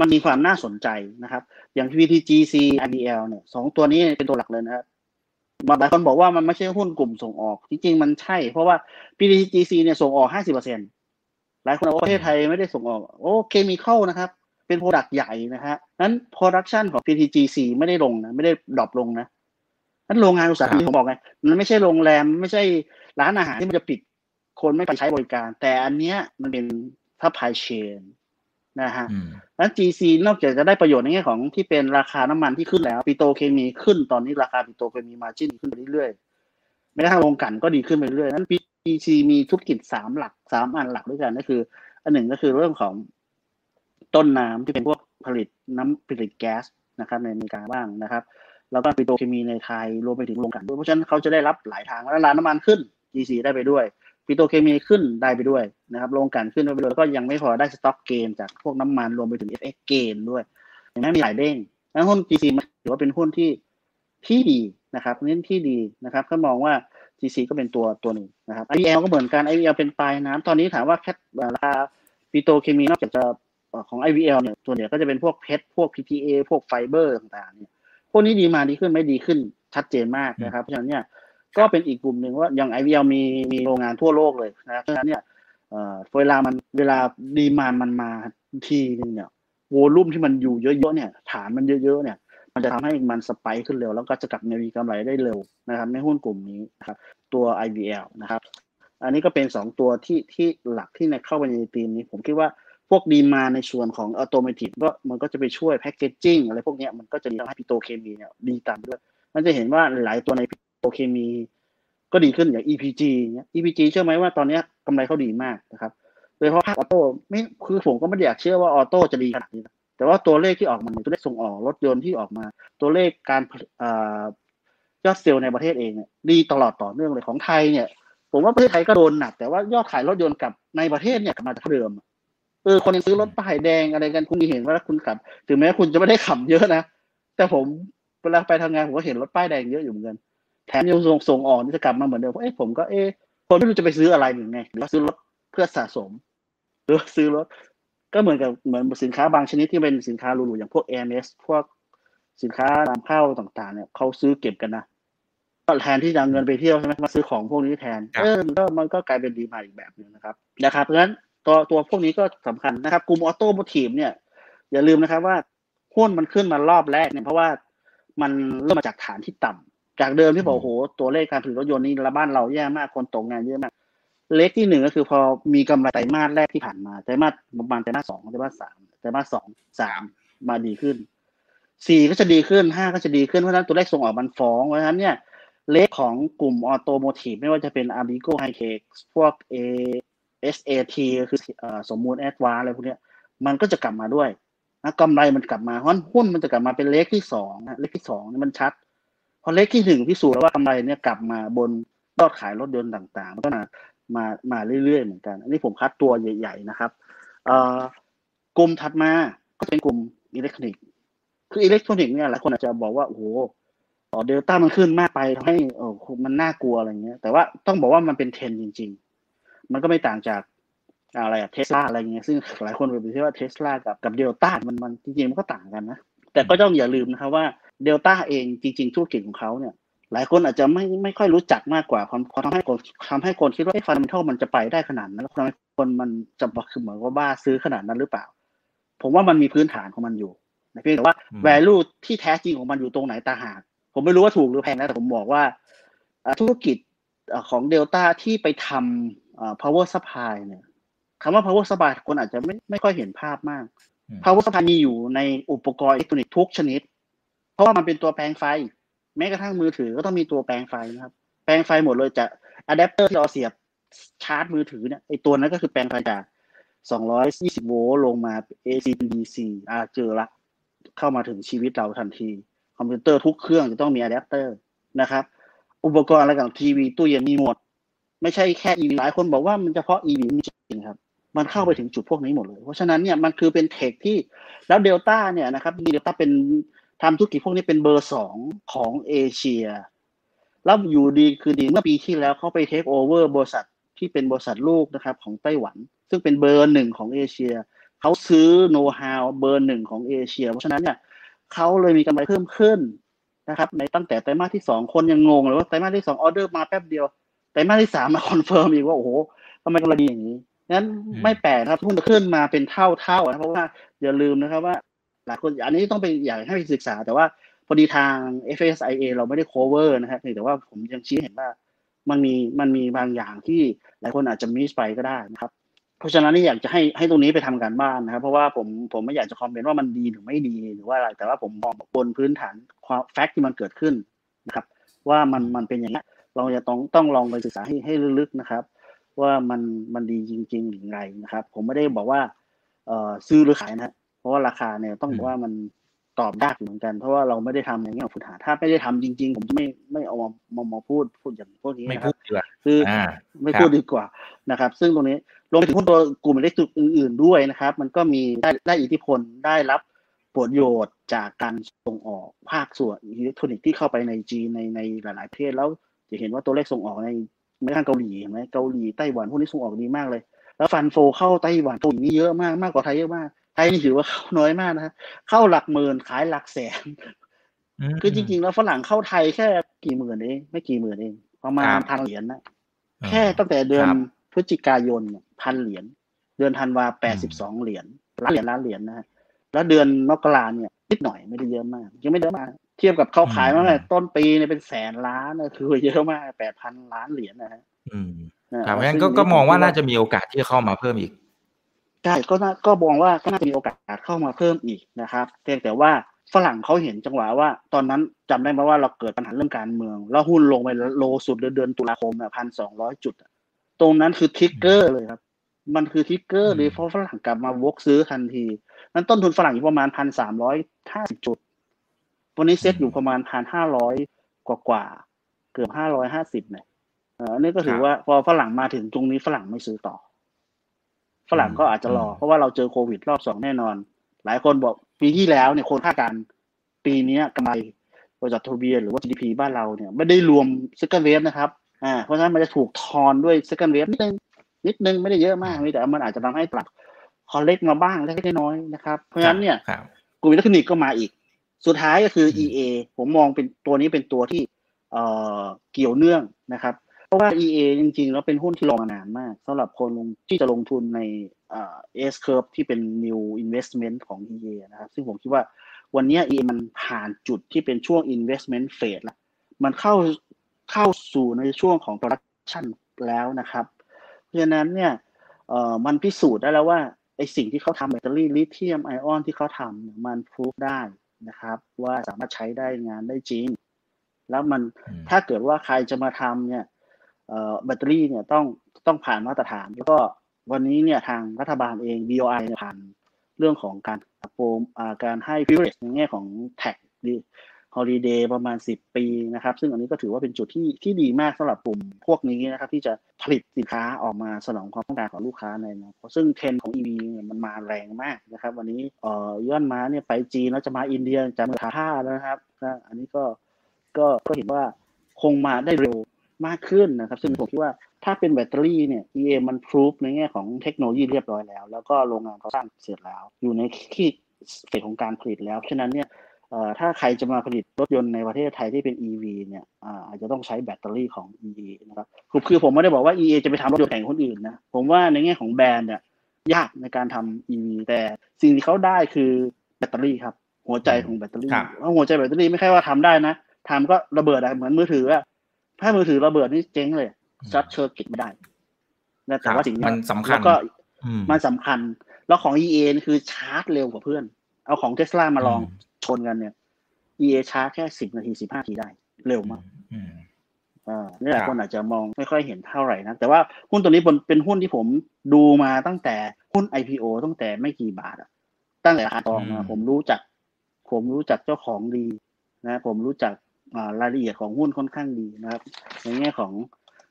มันมีความน่าสนใจนะครับ อย่าง PTTGC IVL เนี่ยสองตัวนี้เป็นตัวหลักเลยนะครับหลายคนบอกว่ามันไม่ใช่หุ้นกลุ่มส่งออกจริงๆมันใช่ เพราะว่า PTTGC เนี่ยส่งออก 50%หลายคนบอกว่าประเทศไทยไม่ได้ส่งออก โอ้เคมีเข้านะครับ เป็น product ใหญ่นะฮะนั้นโปรดักชันของ PTGC ไม่ได้ลงนะไม่ได้ drop ลงนะนั้นโรงงานอุตสาหกรรมผมบอกไงมันไม่ใช่โรงแรมไม่ใช่ร้านอาหารที่มันจะปิดคนไม่ไปใช้บริการ แต่อันเนี้ยมันเป็น supply chain นะฮะแล้ว GC นอกจากจะได้ประโยชน์ในแง่ของที่เป็นราคาน้ำมันที่ขึ้นแล้วปิโตรเคมีขึ้นตอนนี้ราคาปิโตรเคมี margin ขึ้นไปเรื่อยๆไม่ได้ทางโรงกลั่นก็ดีขึ้นไปเรื่อยนั้น GC มีธุรกิจสามหลักสามอันหลักด้วยกันก็คือ อันหนึ่งก็คือเรื่องของ ต้นน้ำที่เป็นพวกผลิตน้ำผลิตแก๊สนะครับในอเมริกาบ้างนะครับ แล้วก็ปิโตรเคมีในไทยรวมไปถึงโรงกลั่นด้วยเพราะฉะนั้นเขาจะได้รับหลายทางแล้วร้านน้ำมันขึ้น GC ได้ไปด้วยปิโตรเคมีขึ้นได้ไปด้วยนะครับโรงกลั่นขึ้นได้ไปด้วยแล้วก็ยังไม่พอได้ stock gain จากพวกน้ำมันรวมไปถึง FX เกนด้วยอย่างนั้นมีหลายเด้งแล้วหุ้น GC ถือว่าเป็นหุ้นที่ที่ดีนะครับเน้นที่ดีนะครับก็มองว่า GC ก็เป็นตัวตัวหนึ่งนะครับ IVL ก็เหมือนกัน IVL เป็นปลายน้ำตอนนี้ถามว่าแค่ราคาปิโตรเคมีนอกจากจะ ของ IVL เนี่ยตัวเนี่ยก็จะเป็นพวก PET พวก PTA พวกไฟเบอร์ต่างๆเนี่ยพวกนี้ demand ดีขึ้นไม่ดีขึ้นชัดเจนมากนะครับ เพราะฉะนั้นเนี่ยก็เป็นอีกกลุ่มหนึ่งว่าอย่าง IVL มีมีโรงงานทั่วโลกเลยนะเพราะฉะนั้นเนี่ยเวลามันเวลา demand มันมาทีนึงเนี่ย volume ที่มันอยู่เยอะๆเนี่ยฐานมันเยอะๆเนี่ยมันจะทำให้มัน spike ขึ้นเร็ว แล้วก็จะกลับมามีกำไรได้เร็วนะครับในหุ้นกลุ่มนี้นะครับตัว IVL นะครับ อันนี้ก็เป็น 2 ตัวที่ที่หลักที่ในเข้าไปในทีมนี้ ผมคิดว่า พวก demand ในส่วนของ automotive ก็มันก็จะไปช่วย packaging อะไรพวกนี้มันก็จะทำให้ปิโตรเคมีเนี่ยดีตามด้วย มันจะเห็นว่าหลายตัวในโอเคมี ก็ดีขึ้นอย่าง EPG เนี้ย EPG เชื่อไหมว่าตอนนี้กำไรเขาดีมากนะครับโดยเฉพาะภาคออโต้ไม่คือผมก็ไม่อยากเชื่อว่าออโต้จะดีขนาดนี้นะแต่ว่าตัวเลขที่ออกมาตัวเลขส่งออกรถยนต์ที่ออกมา ตัวเลขการยอดเซลล์ในประเทศเองเนี่ยดีตลอดต่อเนื่องเลยของไทยเนี่ย ผมว่าประเทศไทยก็โดนหนัก แต่ว่ายอดขายรถยนต์กับในประเทศเนี่ยกลับมาจากเดิมเออคนยังซื้อรถป้ายแดงอะไรกันคุณเห็นว่าคุณขับ ถึงแม้คุณจะไม่ได้ขับเยอะนะแต่ผมเวลาไปทำงานผมก็เห็นรถป้ายแดงเยอะอยู่เหมือนกันแถมยังส่งส่งออกนี่จะกลับมาเหมือนเดิมเอ้ผมก็เอ๊คนไม่รู้จะไปซื้ออะไรหรือไงหรือว่าซื้อรถเพื่อสะสม หรือซื้อรถ ก็เหมือนกับเหมือนสินค้าบางชนิดที่เป็นสินค้าหรูๆอย่างพวก a อ s พวกสินค้านำเข้าต่างๆ เนี่ยเขาซื้อเก็บกันนะก็แทนที่จะเงินไปเที่ยวใช่ไหมมาซื้อของพวกนี้แทนเออมันก็มันก็กลายเป็นดีมาอีกแบบหนึ่งนะครับนะครับเพราะฉะนั้น ตัวตัวพวกนี้ก็สำคัญนะครับ กลุ่มออโต้โมทีฟเนี่ยอย่าลืมนะครับว่าหุ้นมันขึ้นมารอบแรกเนี่ยเพราะว่ามันเริ่มมาจากฐานที่ต่ำจากเดิมที่บอกโหตัวเลขการผลิตรถยนต์นี่ระบ้านเราแย่มากคนตกงานเยอะมาก เล็กที่หนึ่งก็คือพอมีกำไรไตรมาสแรกที่ผ่านมาไตรมาสประมาณไตรมาสสองไตรมาสสามไตรมาสสองสามมาดีขึ้นสี่ก็จะดีขึ้นห้าก็จะดีขึ้นเพราะฉะนั้นตัวเลขส่งออกมันฟ้องเพราะฉะนั้นเนี่ยleg ของกลุ่ม automotive ไม่ว่าจะเป็น a r b i g o h i t e c พวก SAT คือสมบูรณ์แอดวานซ์อะไรพวกนี้มันก็จะกลับมาด้วยนะกำไรมันกลับมาเพราะหุ้นมันจะกลับมาเป็น leg ที่สองนะ leg ที่สองนี่มันชัด พอ leg ที่หนึ่งพิสูจน์แล้วว่ากำไรเนี่ยกลับมาบนยอดขายรถยนต์ต่างๆมันก็มามามาเรื่อยๆเหมือนกัน อันนี้ผมคัดตัวใหญ่ ๆ นะครับกลุ่มถัดมาก็เป็นกลุ่มอิเล็กทรอนิกส์คืออิเล็กทรอนิกส์เนี่ยหลายคนอาจจะบอกว่าโอ้โหเดลต้ามันขึ้นมากไปทำให้โอ้มันน่ากลัวอะไรเงี้ย แต่ว่าต้องบอกว่ามันเป็นเทรนจริง ๆ มันก็ไม่ต่างจากอะไรอะเทสลาอะไรเงี้ยซึ่งหลายคนไปคิดว่าเทสลากับกับเดลต้ามันมันจริงๆมันก็ต่างกันนะ แต่ก็ต้องอย่าลืมนะครับว่าเดลต้าเองจริง ๆ ธุรกิจของเขาเนี่ย หลายคนอาจจะไม่ไม่ค่อยรู้จักมากกว่าความทำให้คนทำให้คนคิดว่าไอ้ fundamental มันจะไปได้ขนาดนั้นแล้วทำให้คนมันจะคือเหมือนว่าบ้าซื้อขนาดนั้นหรือเปล่า ผมว่ามันมีพื้นฐานของมันอยู่เพียงแต่ว่า value ที่แท้จริงของมันอยู่ตรงไหนตาหากผมไม่รู้ว่าถูกหรือแพงนะแต่ผมบอกว่าธุรกิจของเดลต้าที่ไปทำ power supply เนี่ยคำว่า power supply คนอาจจะไม่ไม่ค่อยเห็นภาพมาก power supply มีอยู่ในอุปกรณ์อิเล็กทรอนิกส์ทุกชนิด เพราะว่ามันเป็นตัวแปลงไฟ แม้กระทั่งมือถือก็ต้องมีตัวแปลงไฟนะครับ แปลงไฟหมดเลยจะอะแดปเตอร์ที่เราเสียบชาร์จมือถือเนี่ยไอตัวนั้นก็คือแปลงไฟจาก 220 โวลต์ลงมา AC DC อ่าเจอละ เข้ามาถึงชีวิตเราทันที คอมพิวเตอร์ทุกเครื่องจะต้องมีอะแดปเตอร์นะครับ อุปกรณ์อะไรกับทีวีตู้เย็นมีหมด ไม่ใช่แค่ EV หลายคนบอกว่ามันเฉพาะ EV ไม่จริงครับ มันเข้าไปถึงจุดพวกนี้หมดเลย เพราะฉะนั้นเนี่ยมันคือเป็น tech ที่แล้วเดลต้าเนี่ยนะครับมีเดลต้าเป็นทำธุรกิจพวกนี้เป็นเบอร์สองของเอเชีย แล้วอยู่ดีคือดีเมื่อปีที่แล้วเขาไปเทคโอเวอร์บริษัทที่เป็นบริษัทลูกนะครับของไต้หวัน ซึ่งเป็นเบอร์หนึ่งของเอเชียเขาซื้อโน้ตฮาวเบอร์หนึ่งของเอเชีย เพราะฉะนั้นเนี่ยเขาเลยมีกำไรเพิ่มขึ้นนะครับในตั้งแต่ไตรมาสที่สองคนยังงงเลยว่าไตรมาสที่สองออเดอร์มาแป๊บเดียว ไตรมาสที่สามมา confirm อีกว่าโอ้โหทำไมกำไรดีอย่างนี้นั้นไม่แปลกครับหุ้นจะขึ้นมาเป็นเท่าเท่านะเพราะว่าอย่าลืมนะครับว่าหลายคนอันนี้ต้องไปอยากให้ไปศึกษา แต่ว่าพอดีทาง FSIA เราไม่ได้ cover นะครับแต่ว่าผมยังชี้เห็นว่ามันมีมันมีบางอย่างที่หลายคนอาจจะมิสไปก็ได้นะครับ เพราะฉะนั้นนี่อยากจะให้ให้ตรงนี้ไปทำการบ้านนะครับ เพราะว่าผมผมไม่อยากจะคอมเมนต์ว่ามันดีหรือไม่ดีหรือว่าอะไรแต่ว่าผมมองบนพื้นฐานความแฟกต์ที่มันเกิดขึ้นนะครับ ว่ามันมันเป็นอย่างนี้ เราจะต้องต้องลองไปศึกษาให้ให้ลึกๆนะครับ ว่ามันมันดีจริงๆหรือไงนะครับ ผมไม่ได้บอกว่าเอ่อซื้อหรือขายนะเพราะว่าราคาเนี่ยต้องบอกว่ามันตอบยากเหมือนกันเพราะว่าเราไม่ได้ทำอย่างนี้ของพุทธาถ้าไม่ได้ทำจริง ๆ ผมจะไม่ไม่เอามามามาพูดพูดอย่างพวกนี้นะครับไม่พูดดีกว่าคือไม่พูดดีกว่านะครับ ซึ่งตรงนี้รวมถึงหุ้นตัวกลุ่มอิเล็กทรอนิกส์อื่น ๆด้วยนะครับ มันก็มีได้ได้อิทธิพลได้รับผลประโยชน์จากการส่งออกภาคส่วนอิเล็กทรอนิกส์ที่เข้าไปในจีนในในหลาย ๆ ประเทศแล้ว จะเห็นว่าตัวเลขส่งออกในไม่ทั้งเกาหลีเห็นไหมเกาหลีไต้หวันพวกนี้ส่งออกดีมากเลย แล้วฟันโฟเข้าไต้หวันเกาหลีนี่เยอะมากมากกว่าไทยเยอะมาก ไทยนี่ถือว่าเข้าน้อยมากนะเข้าหลักหมื่นขายหลักแสน คือจริงๆแล้วฝรั่งเข้าไทยแค่กี่หมื่นเองไม่กี่หมื่นเอง ประมาณพันเหรียญนะแค่ตั้งแต่เดือนพฤศจิกายนพันเหรียญเดือนธันวาแปดสิบสองเหรียญล้านเหรียญล้านเหรียญนะฮะแล้วเดือนมกราเนี่ยนิดหน่อยไม่ได้เยอะมาก ยังไม่เยอะมาก เทียบกับเขาขายมาตั้งแต่ต้นปีเนี่ยเป็นแสนล้านนะคือเยอะมากแปดพันล้านเหรียญนะฮะอืมครับงั้นก็ก็มองว่าน่าจะมีโอกาสที่จะเข้ามาเพิ่มอีกใช่ก็ก็มองว่าก็น่าจะมีโอกาสเข้ามาเพิ่มอีกนะครับเพียงแต่ว่าฝรั่งเขาเห็นจังหวะว่า ตอนนั้นจำได้ไหมว่าเราเกิดปัญหาเรื่องการเมือง แล้วหุ้นลงไป low สุดเดือนตุลาคมอะพันสองร้อยจุด ตรงนั้นคือ trigger เลยครับ มันคือ trigger เลยเพราะฝรั่งกลับมาวกซื้อทันทีนั้นต้นทุนฝรั่งอยู่ประมาณพันสามร้อยห้าสิบจุด วันนี้เซ็ตอยู่ประมาณพันห้าร้อยกว่ากว่าเกือบห้าร้อยห้าสิบเนี่ยอันนี้ก็ถือว่าพอฝรั่งมาถึงตรงนี้ฝรั่งไม่ซื้อต่อ ฝรั่งก็อาจจะรอ เพราะว่าเราเจอโควิดรอบสองแน่นอน หลายคนบอกปีที่แล้วเนี่ยคนคาดการปีนี้กำไรบริษัทจดทะเบียนหรือว่า GDP บ้านเราเนี่ยไม่ได้รวม second wave นะครับอ่าเพราะฉะนั้นมันจะถูกทอนด้วย second wave นิดนึงนิดนึงไม่ได้เยอะมากนี่แต่มันอาจจะทำให้ปรับ correct มาบ้างเล็กน้อยนะครับ เพราะฉะนั้นเนี่ยกลุ่มอิเล็กทรอนิกส์ก็มาอีก สุดท้ายก็คือ EA ผมมองเป็นตัวนี้เป็นตัวที่เอ่อเกี่ยวเนื่องนะครับ เพราะว่า EA จริงๆ แล้วเป็นหุ้นที่รอมานานมากสำหรับคนลงที่จะลงทุนในเอ่อ S curve ที่เป็น new investment ของ EA นะครับ ซึ่งผมคิดว่าวันนี้ EA มันผ่านจุดที่เป็นช่วง investment phase แล้วมันเข้าเข้าสู่ในช่วงของ production แล้วนะครับ เพราะฉะนั้นเนี่ยเอ่อมันพิสูจน์ได้แล้วว่าไอสิ่งที่เขาทำแบตเตอรี่ลิเธียมไอออนที่เขาทำมันพูฟได้ นะครับ ว่าสามารถใช้ได้งานได้จริง แล้วมันถ้าเกิดว่าใครจะมาทำเนี่ยแบตเตอรี่เนี่ยต้องต้องผ่านมาตรฐาน แล้วก็วันนี้เนี่ยทางรัฐบาลเอง BOI ผ่านเรื่องของการโปรการให้ privilege ในแง่ของ tax holiday ประมาณ 10 ปีนะครับ ซึ่งอันนี้ก็ถือว่าเป็นจุดที่ที่ดีมากสำหรับกลุ่มพวกนี้นะครับ ที่จะผลิตสินค้าออกมาสนองความต้องการของลูกค้าในนะซึ่งเทรนของ EV เนี่ยมันมาแรงมากนะครับ วันนี้เอ่อย่อนมาเนี่ยไปจีนแล้วจะมาอินเดียจะมาท่าแล้วนะครับอันนี้ก็ก็ก็เห็นว่าคงมาได้เร็วมากขึ้นนะครับ ซึ่งผมคิดว่าถ้าเป็นแบตเตอรี่เนี่ย EA มันพรูฟในแง่ของเทคโนโลยีเรียบร้อยแล้ว แล้วก็โรงงานเขาสร้างเสร็จแล้ว อยู่ในที่เฟสของการผลิตแล้ว ฉะนั้นเนี่ย ถ้าใครจะมาผลิตรถยนต์ในประเทศไทยที่เป็น EV เนี่ยอาจจะต้องใช้แบตเตอรี่ของ EA นะครับคือคือผมไม่ได้บอกว่า EA จะไปทำรถยนต์แข่งคนอื่นนะ ผมว่าในแง่ของแบรนด์เนี่ยยากในการทำ EV แต่สิ่งที่เขาได้คือแบตเตอรี่ครับ หัวใจของแบตเตอรี่แล้วหัวใจแบตเตอรี่ไม่ใช่ว่าทำได้นะทำก็ระเบิดอะเหมือนมือถืออะถ้ามือถือระเบิดนี่เจ๊งเลยชัดเชิร์กิจไม่ได้แต่ว่าสิ่งนี้มันสำคัญแล้วก็มันสำคัญ แล้วของ EA นี่คือชาร์จเร็วกว่าเพื่อน เอาของเทสลามาลอง ชนกันเนี่ย EA ชาร์จแค่สิบนาทีสิบห้าทีได้ เร็วมากอ่านี่แหละคนอาจจะมองไม่ค่อยเห็นเท่าไหร่นะ แต่ว่าหุ้นตัวนี้เป็นหุ้นที่ผมดูมาตั้งแต่หุ้น IPO ตั้งแต่ไม่กี่บาทอะตั้งแต่ราคาทองมาผมรู้จัก ผมรู้จักเจ้าของดีนะ ผมรู้จักรายละเอียดของหุ้นค่อนข้างดีนะครับ ในแง่ของ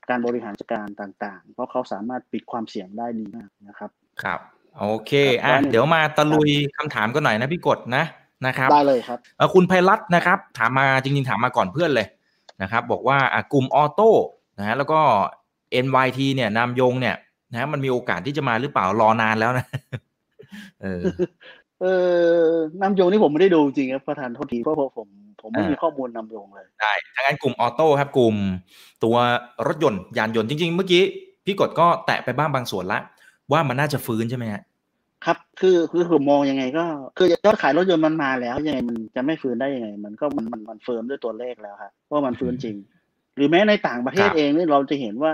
การบริหารจัดการต่างๆ เพราะเขาสามารถปิดความเสี่ยงได้ดีมากนะครับ ครับ โอเค อะ เดี๋ยวมาตะลุยคำถามกันหน่อยนะพี่กดนะ นะครับได้เลยครับคุณไพรัตนะครับ ถามมาจริงๆถามมาก่อนเพื่อนเลยนะครับ บอกว่ากลุ่มออโต้นะฮะแล้วก็ NYT เนี่ยนามยงเนี่ยนะมันมีโอกาสที่จะมาหรือเปล่ารอนานแล้วนะเออเออนามยงนี่ผมไม่ได้ดูจริงครับประธานโทษทีเพราะผมผมไม่มีข้อมูลนำลงเลยได้ทั้งนั้นกลุ่มออโต้ครับกลุ่มตัวรถยนต์ยานยนต์จริง ๆ เมื่อกี้พี่กดก็แตะไปบ้างบางส่วนละว่ามันน่าจะฟื้นใช่ไหมฮะ ครับคือคือผมมองยังไง ก็คือยอดขายรถยนต์มันมาแล้วยังไงมันจะไม่ฟื้นได้ยังไง มันก็มันมันมัน firm ด้วยตัวเลขแล้วครับว่ามันฟื้นจริง หรือแม้ในต่างประเทศเองนี่เราจะเห็นว่า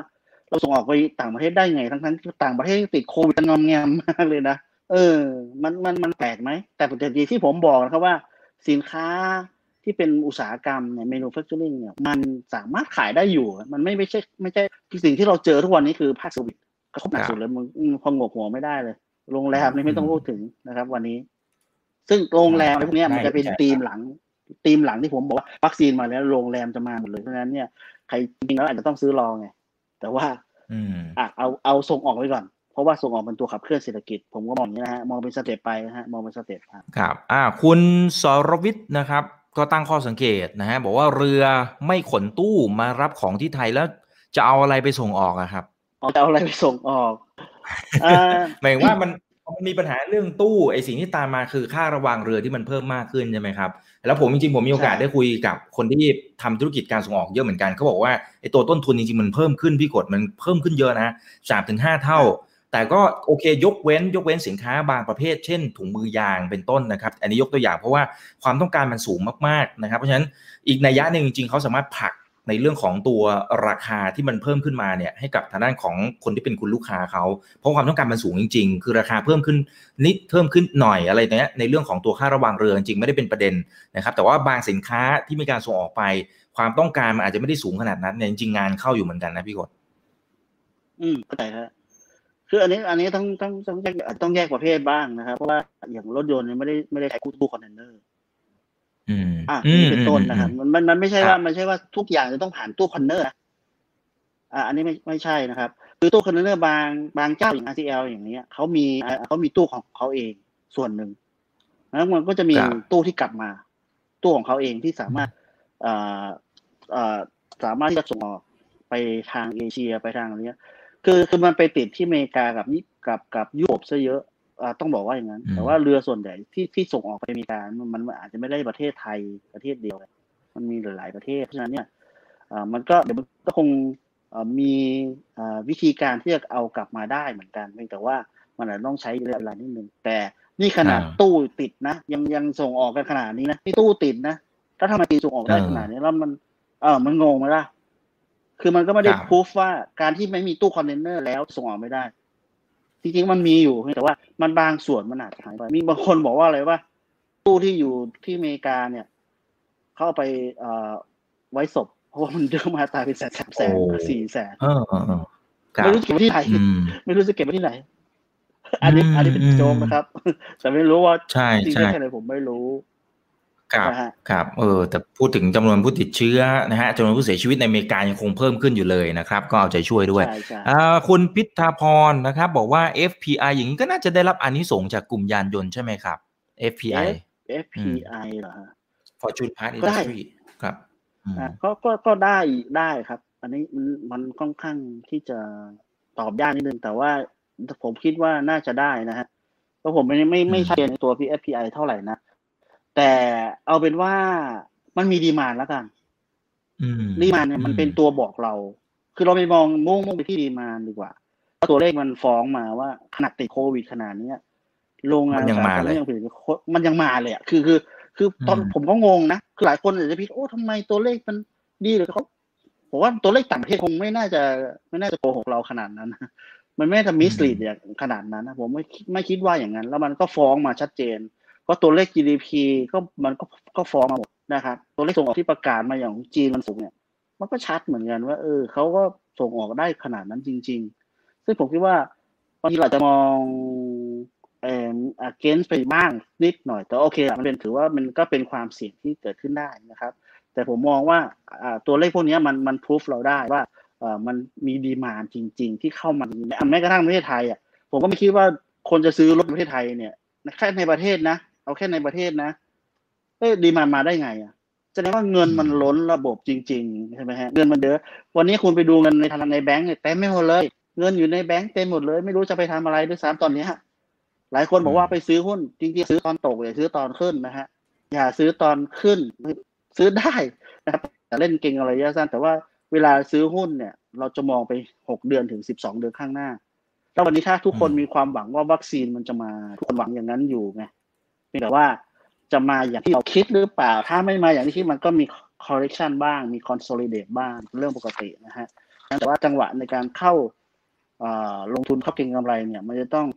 เราส่งออกไปต่างประเทศได้ไง ทั้งทั้งต่างประเทศติดโควิดงอมแงมมากเลยนะเออ มันมันมันแปลกไหมแต่ปกติที่ผมบอกนะครับว่าสินค้าที่เป็นอุตสาหกรรมเนี่ย manufacturing เนี่ยมันสามารถขายได้อยู่ มันไม่ไม่ใช่ ไม่ใช่สิ่งที่เราเจอทุกวันนี้คือภาค service กระทบหนักสุดเลยมันผงกหัวไม่ได้เลย โรงแรมนี่ไม่ต้องพูดถึงนะครับ วันนี้ ซึ่งโรงแรมอะไรพวกนี้มันจะเป็นธีมหลังธีมหลังที่ผมบอกว่าวัคซีนมาแล้วโรงแรมจะมาหมดเลยเพราะฉะนั้นเนี่ยใครจริงแล้วอาจจะต้องซื้อรอไงแต่ว่าอะเอาเอาส่งออกไว้ก่อนเพราะว่าส่งออกเป็นตัวขับเคลื่อนเศรษฐกิจ ผมก็มองอย่างนี้นะฮะมองเป็น step ไปนะฮะมองเป็น stepครับอ่าคุณสรวิทย์นะครับ ก็ตั้งข้อสังเกตนะฮะบอกว่าเรือไม่ขนตู้มารับของที่ไทยแล้ว จะเอาอะไรไปส่งออกอะครับจะเอาอะไรไปส่งออกหมายว่ามันมันมีปัญหาเรื่องตู้ไอสิ่งที่ตามมาคือค่าระวางเรือที่มันเพิ่มมากขึ้นใช่ไหมครับ แล้วผมจริงๆผมมีโอกาสได้คุยกับคนที่ทำธุรกิจการส่งออกเยอะเหมือนกันเขาบอกว่าไอตัวต้นทุนจริงๆมันเพิ่มขึ้นพี่กดมันเพิ่มขึ้นเยอะนะสามถึงห้าเท่า แต่ก็โอเคยกเว้น ยกเว้นสินค้าบางประเภท เช่น ถุงมือยางเป็นต้นนะครับ อันนี้ยกตัวอย่างเพราะว่าความต้องการมันสูงมากๆนะครับ เพราะฉะนั้นอีกนัยยะหนึ่งจริงๆเขาสามารถผลัก ในเรื่องของตัวราคาที่มันเพิ่มขึ้นมาเนี่ยให้กับทางด้านของคนที่เป็นคุณลูกค้าเขาเพราะความต้องการมันสูงจริง ๆ คือราคาเพิ่มขึ้นนิดเพิ่มขึ้นหน่อยอะไรเนี้ยในเรื่องของตัวค่าระวางเรือจริงไม่ได้เป็นประเด็นนะครับแต่ว่าบางสินค้าที่มีการส่งออกไป ความต้องการมันอาจจะไม่ได้สูงขนาดนั้นเนี่ยจริงงานเข้าอยู่เหมือนกันนะพี่กดอืมเข้าใจครับคืออันนี้อันนี้ต้องต้องต้องแยกต้องแยกประเภทบ้างนะครับ เพราะว่าอย่างรถยนต์เนี่ยไม่ได้ไม่ได้ใช้ตู้คอนเทนเนอร์ อ่านี่เป็นต้นนะครับมันมันมันไม่ใช่ว่าไม่ใช่ว่าทุกอย่างจะต้องผ่านตู้คอนเทนเนอร์อ่าอันนี้ไม่ไม่ใช่นะครับ คือตู้คอนเทนเนอร์บางบางเจ้าอย่าง RCL อย่างนี้เขามีเขามีตู้ของเขาเองส่วนหนึ่งแล้วมันก็จะมีตู้ที่กลับมา ตู้ของเขาเองที่สามารถอ่าอ่าสามารถที่จะส่งออกไปทางเอเชียไปทางอะไรเนี้ย คือคือมันไปติดที่อเมริกากับกับกับยุโรปซะเยอะอ่า ต้องบอกว่าอย่างนั้น แต่ว่าเรือส่วนใหญ่ที่ที่ส่งออกไปอเมริกามันอาจจะไม่ได้ประเทศไทยประเทศเดียว มันมีหลายๆประเทศ เพราะฉะนั้นเนี่ยอ่ามันก็เดี๋ยวมันก็คงมีวิธีการที่จะเอากลับมาได้เหมือนกันเพียงแต่ว่ามันอาจจะต้องใช้เวลานิดนึงแต่นี่ขนาดตู้ติดนะ ยังยังส่งออกกันขนาดนี้นะที่ตู้ติดนะถ้าทำไมส่งออกได้ขนาดนี้แล้วมัน เออมันงงไหมล่ะคือมันก็ไม่ได้พูฟว่าการที่ไม่มีตู้คอนเทนเนอร์แล้วส่งออกไม่ได้ จริงๆมันมีอยู่แต่ว่ามันบางส่วนมันอาจจะหายไป มีบางคนบอกว่าอะไรว่าตู้ที่อยู่ที่อเมริกาเนี่ย เข้าไปเอ่อไว้ศพเพราะว่ามันเดินมาตายเป็นแสนแสนสี่แสนไม่รู้จะเก็บไว้ที่ไหนไม่รู้จะเก็บไว้ที่ไหน อันนี้ อันนี้เป็นโจมนะครับ แต่ไม่รู้ว่าใช่ใช่แค่ไหนผมไม่รู้ ครับครับเออแต่พูดถึงจำนวนผู้ติดเชื้อนะฮะจำนวนผู้เสียชีวิตในอเมริกายังคงเพิ่มขึ้นอยู่เลยนะครับ ก็เอาใจช่วยด้วยคุณพิธาพรนะครับ บอกว่า FPI อย่างนี้ก็น่าจะได้รับอันนี้ส่งจากกลุ่มยานยนต์ใช่ไหมครับ FPI FPI เหรอ Fortune Part Industry ครับก็ก็ก็ได้ได้ครับ อันนี้มันมันค่อนข้างที่จะตอบยากนิดนึง แต่ว่าผมคิดว่าน่าจะได้นะฮะเพราะผมไม่ไม่ไม่ชัดเจนในตัว FPI เท่าไหร่นะ แต่เอาเป็นว่ามันมีดีมานแล้วกันดีมานเนี่ยมันเป็นตัวบอกเรา คือเราไปมองมุ่งมุ่งไปที่ดีมานดีกว่าตัวเลขมันฟ้องมาว่าขนาดติดโควิดขนาดนี้โรงงานยังมาเลยยังผลิตมันยังมาเลยอะคือคือ คือตอนผมก็งงนะคือหลายคนอาจจะพิดโอ้ทำไมตัวเลขมันดีเลยเขาผมว่าตัวเลขต่างประเทศคงไม่น่าจะไม่น่าจะโกหกเราขนาดนั้นมันไม่จะมิสลีดอย่างขนาดนั้นนะผมไม่ไม่คิดว่าอย่างนั้น แล้วมันก็ฟ้องมาชัดเจน ก็ตัวเลข GDP ก็มันก็ก็ฟ้องมาหมดนะครับ ตัวเลขส่งออกที่ประกาศมาอย่างจีนมันสูงเนี่ยมันก็ชัดเหมือนกันว่า เออเขาก็ส่งออกได้ขนาดนั้นจริง ๆ ซึ่งผมคิดว่าบางทีเราจะมองเอ่อ against ไปบ้างนิดหน่อย แต่โอเคมันเป็นถือว่ามันก็เป็นความเสี่ยงที่เกิดขึ้นได้นะครับ แต่ผมมองว่าตัวเลขพวกนี้มันมันพิสูจเราได้ว่ามันมีดีมาจริง ๆ ที่เข้ามาแม้กระทั่งประเทศไทยอะผมก็ไม่คิดว่าคนจะซื้อรถประเทศไทยเนี่ยแค่ในประเทศนะ เอาแค่ในประเทศนะเอ้ดีมันมาได้ไงอะแสดงว่าเงินมันล้นระบบจริงๆใช่ไหมฮะเงินมันเยอะวันนี้คุณไปดูเงินในธนาคารในแบงก์เต็มไม่หมดเลย เงินอยู่ในแบงก์เต็มหมดเลย ไม่รู้จะไปทำอะไรด้วยซ้ำตอนนี้หลายคนบอกว่าไปซื้อหุ้นจริงๆซื้อตอนตกอย่าซื้อตอนขึ้นนะฮะอย่าซื้อตอนขึ้น ซื้อได้นะครับแต่เล่นเก่งอะไรยะสั้นแต่ว่าเวลาซื้อหุ้นเนี่ย เราจะมองไปหกเดือนถึงสิบสองเดือนข้างหน้าแล้ววันนี้ถ้าทุกคนมีความหวังว่าวัคซีนมันจะมาทุกคนหวังอย่างนั้นอยู่ไง แต่ว่าจะมาอย่างที่เราคิดหรือเปล่า ถ้าไม่มาอย่างที่คิดมันก็มี correction บ้าง มี consolidate บ้างเรื่องปกตินะฮะแต่ว่าจังหวะในการเข้าลงทุนเข้าเก็งกำไรเนี่ย มันจะต้อง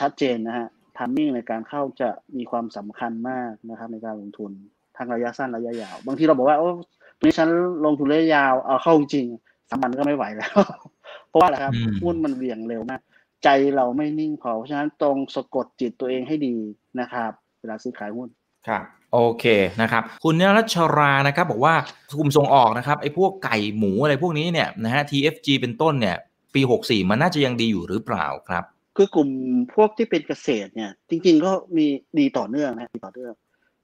ชัดเจนนะฮะทามมิ่งในการเข้าจะมีความสำคัญมากนะครับในการลงทุนทางระยะสั้นระยะยาว บางทีเราบอกว่าโอ้นี้ฉันลงทุนระยะยาวเอาเข้าจริงสามวันก็ไม่ไหวแล้ว เพราะว่าอะไรครับหุ้นมันเบี่ยงเร็วมาก ใจเราไม่นิ่งพอเพราะฉะนั้นตรงสะกดจิตตัวเองให้ดีนะครับเวลาซื้อขายหุ้นครับโอเคนะครับ คุณนรัชรานะครับ บอกว่ากลุ่มส่งออกนะครับไอ้พวกไก่หมูอะไรพวกนี้เนี่ยนะฮะ TFG เป็นต้นเนี่ย ปี 64 มันน่าจะยังดีอยู่หรือเปล่าครับ คือกลุ่มพวกที่เป็นเกษตรเนี่ย จริง ๆ ก็มีดีต่อเนื่องนะดีต่อเนื่อง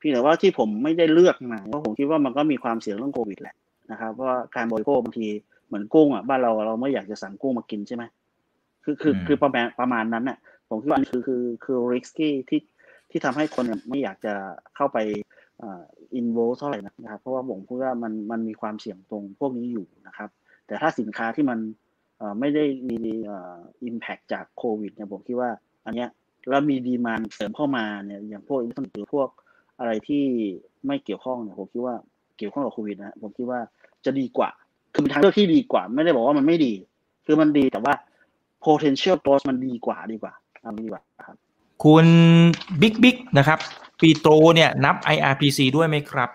พี่แต่ว่าที่ผมไม่ได้เลือกมาเพราะผมคิดว่ามันก็มีความเสี่ยงเรื่องโควิดแหละนะครับเพราะการบริโภคบางทีเหมือนกุ้งอะบ้านเราเราไม่อยากจะสั่งกุ้งมากินใช่ไหม คือคือคือประมาณประมาณนั้นน่ะ ผมคิดว่านี่คือคือคือ risky ที่ที่ทำให้คนไม่อยากจะเข้าไปอินโวเท่าไหร่นะครับ เพราะว่าผมคิดว่ามันมันมีความเสี่ยงตรงพวกนี้อยู่นะครับ แต่ถ้าสินค้าที่มันไม่ได้มี impact จากโควิดเนี่ยผมคิดว่า อันเนี้ยแล้วมี demand เสริมเข้ามาเนี่ยอย่างพวกอินทหรือพวกอะไรที่ไม่เกี่ยวข้องเนี่ยผมคิดว่าเกี่ยวข้องกับโควิดนะผมคิดว่าจะดีกว่า คือเป็นทางเลือกที่ดีกว่า ไม่ได้บอกว่ามันไม่ดี คือมันดีแต่ว่า potential growth มันดีกว่าดีกว่าอันนี้ดีกว่าครับ คุณบิ๊กบิ๊กนะครับปิโตรเนี่ยนับ IRPC ด้วยไหมครับ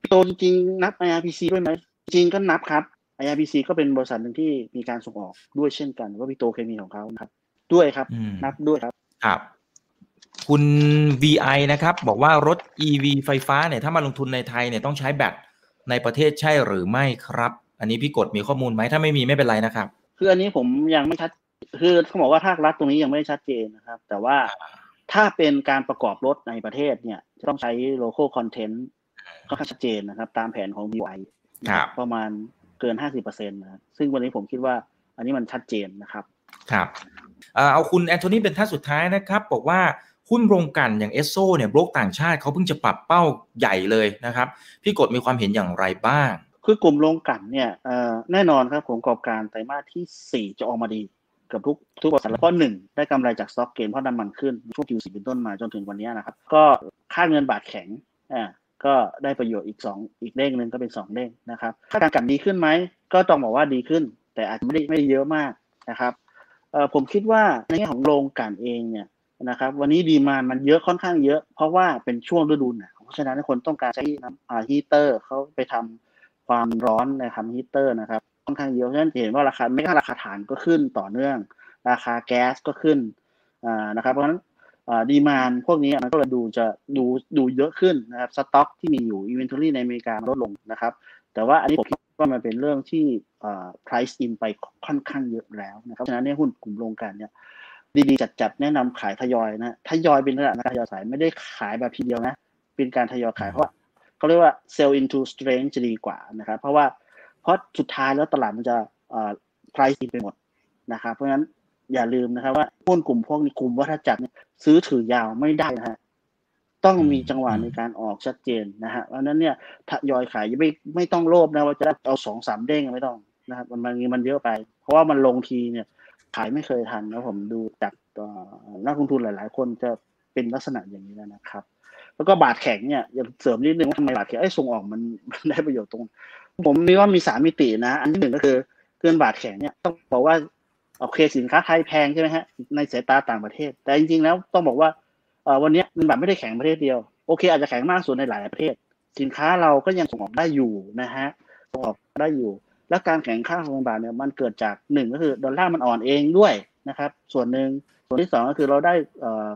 ปีโตจริงๆนับ IRPC ด้วยไหมจริงก็นับครับ IRPC ก็เป็นบริษัทหนึ่งที่มีการส่งออกด้วยเช่นกัน ว่าปีโตเคมีของเขาครับ ด้วยครับ นับด้วยครับครับ คุณ VI นะครับ บอกว่ารถ EV ไฟฟ้าเนี่ยถ้ามาลงทุนในไทยเนี่ยต้องใช้แบตในประเทศใช่หรือไม่ครับ อันนี้พี่กดมีข้อมูลไหมถ้าไม่มีไม่เป็นไรนะครับ คืออันนี้ผมยังไม่ชัด คือเขาบอกว่าภาครัฐตรงนี้ยังไม่ชัดเจนนะครับ แต่ว่าถ้าเป็นการประกอบรถในประเทศเนี่ย จะต้องใช้ local content ค่อนข้างชัดเจนนะครับ ตามแผนของ BOI ประมาณเกินห้าสิบเปอร์เซ็นต์นะซึ่งวันนี้ผมคิดว่า อันนี้มันชัดเจนนะครับครับเอาคุณแอนโทนีเป็นท่านสุดท้ายนะครับ บอกว่าหุ้นโรงกลั่นอย่างเอสโซเนี่ยโบรกต่างชาติเขาเพิ่งจะปรับเป้าใหญ่เลยนะครับ พี่กดมีความเห็นอย่างไรบ้าง คือกลุ่มโรงกลั่นเนี่ยแน่นอนครับผลประกอบการไตรมาสที่ 4 จะออกมาดี กับทุกทุกบริษัทแล้วก็หนึ่งได้กำไรจากสต็อกเกนเพราะน้ำมันขึ้นช่วง Q4 เป็นต้นมาจนถึงวันนี้นะครับ ก็ค่าเงินบาทแข็งอ่าก็ได้ประโยชน์อีก 2 อีกเด้งหนึ่งก็เป็น 2 เด้งนะครับค่าการกันดีขึ้นไหมก็ต้องบอกว่าดีขึ้น แต่อาจจะไม่ได้ไม่เยอะมากนะครับเอ่อผมคิดว่าในแง่ของโรงกันเองเนี่ยนะครับ วันนี้ดีมามันเยอะค่อนข้างเยอะ เพราะว่าเป็นช่วงฤดูหนาวเพราะฉะนั้นคนต้องการใช้น้ำฮีเตอร์เขาไปทำความร้อนในทำฮีเตอร์นะครับ ค่อนข้างเยอะเพราะฉะนั้นเห็นว่าราคาไม่ใช่ราคาฐานก็ขึ้นต่อเนื่อง ราคาแก๊สก็ขึ้นนะครับเพราะฉะนั้น demand พวกนี้มันก็เลยดูจะดูดูเยอะขึ้นนะครับสต็อกที่มีอยู่ inventory ในอเมริกาลดลงนะครับ แต่ว่าอันนี้ผมคิดว่ามันเป็นเรื่องที่ price in ไปค่อนข้างเยอะแล้วนะครับฉะนั้นเนี่ยหุ้นกลุ่มโรงกลั่นเนี่ยดีดจัดๆแนะนำขายทยอยนะทยอยเป็นระดับทยอยสายไม่ได้ขายแบบทีเดียวนะ เป็นการทยอยขายเพราะเขาเรียกว่า sell into strength จะดีกว่านะครับ เพราะว่า เพราะสุดท้ายแล้วตลาดมันจะ price ไปหมดนะครับเพราะฉะนั้นอย่าลืมนะครับว่าหุ้นกลุ่มพวกนี้กลุ่มวัฏจักรเนี่ยซื้อถือยาวไม่ได้นะฮะต้องมีจังหวะในการออกชัดเจนนะฮะเพราะนั้นเนี่ยทยอยขายไม่ไม่ต้องโลภนะว่าจะได้เอาสองสามเด้งไม่ต้องนะครับมันมันมันเยอะไป เพราะว่ามันลงทีเนี่ย ขายไม่เคยทันนะผมดูจากนักลงทุนหลาย ๆ คนจะเป็นลักษณะอย่างนี้แล้วนะครับ แล้วก็บาทแข็งเนี่ยยังเสริมนิดนึงว่าทำไมบาทแข็งไอ้ส่งออกมันได้ประโยชน์ตรง ผมมีว่ามีสามมิตินะ อันที่หนึ่งก็คือเกินบาทแข็งเนี่ยต้องบอกว่าโอเคสินค้าไทยแพงใช่ไหมฮะในสายตาต่างประเทศ แต่จริงๆแล้วต้องบอกว่าวันนี้เงินบาทไม่ได้แข็งประเทศเดียวโอเค อาจจะแข็งมากส่วนในหลายประเทศ สินค้าเราก็ยังส่งออกได้อยู่นะฮะส่งออกได้อยู่ แล้วการแข็งค่าของเงินบาทเนี่ยมันเกิดจากหนึ่งก็คือดอลลาร์มันอ่อนเองด้วยนะครับ ส่วนหนึ่งส่วนที่สองก็คือเราได้เออ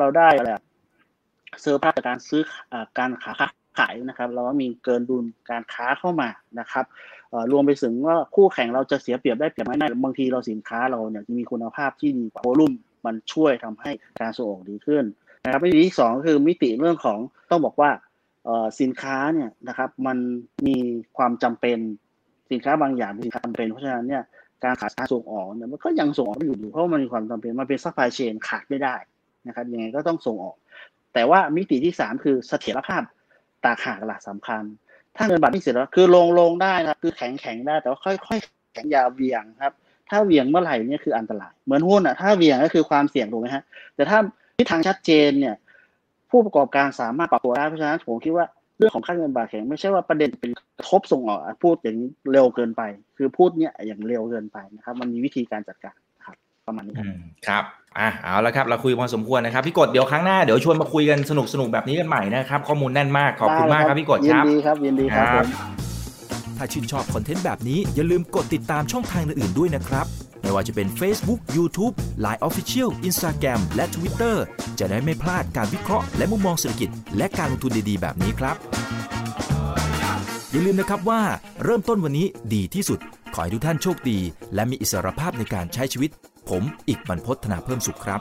เราได้อะไรเซอร์พาจากการซื้อการขา ขายนะครับ เราก็มีเกินดุลการค้าเข้ามานะครับรวมไปถึงว่าคู่แข่งเราจะเสียเปรียบได้เปรียบไม่ได้บางทีเราสินค้าเราเนี่ยมีคุณภาพที่ดีกว่าโวลุ่มมันช่วยทำให้การส่งออกดีขึ้นนะครับมิติที่สองคือมิติเรื่องของต้องบอกว่าสินค้าเนี่ยนะครับมันมีความจำเป็นสินค้าบางอย่างเป็นสินค้าจำเป็นเพราะฉะนั้นเนี่ยการขาดการส่งออกเนี่ยมันก็ยังส่งออกอยู่เพราะมันมีความจำเป็นมันเป็น supply chain ขาดไม่ได้นะครับยังไงก็ต้องส่งออก แต่ว่ามิติที่สามคือเสถียรภาพ ต่างหากหลักสำคัญ ถ้าเงินบาทไม่สวิงแล้วคือลงลงได้ครับ คือแข็งแข็งได้ แต่ว่าค่อยๆแข็งอย่าเหวี่ยงครับ ถ้าเหวี่ยงเมื่อไหร่เนี่ยคืออันตราย เหมือนหุ้นอะ ถ้าเหวี่ยงก็คือความเสี่ยงถูกไหมฮะ แต่ถ้าทิศทางชัดเจนเนี่ย ผู้ประกอบการสามารถปรับตัวได้ เพราะฉะนั้นผมคิดว่าเรื่องของค่าเงินบาทแข็งไม่ใช่ว่าประเด็นเป็นกระทบส่งออกพูดอย่างนี้เร็วเกินไป คือพูดเนี่ยอย่างเร็วเกินไปนะครับ มันมีวิธีการจัดการครับ ประมาณนี้ครับ อะเอาละครับเราคุยพอสมควรนะครับพี่กดเดี๋ยวครั้งหน้าเดี๋ยวชวนมาคุยกันสนุกสนุกแบบนี้กันใหม่นะครับ ข้อมูลแน่นมากขอบคุณมากครับพี่กดครับยินดีครับยินดีครับถ้าชื่นชอบคอนเทนต์แบบนี้อย่าลืมกดติดตามช่องทางอื่นๆด้วยนะครับไม่ว่าจะเป็น Facebook, YouTube, Line Official, Instagram และ Twitter จะได้ไม่พลาดการวิเคราะห์และมุมมองเศรษฐกิจ และการลงทุนดีๆ แบบนี้ครับ อย่าลืมนะครับว่าเริ่มต้นวันนี้ดีที่สุด ขอให้ทุกท่านโชคดี และมีอิสรภาพในการใช้ชีวิต ผม อีกบรรพธนาเพิ่มสุขครับ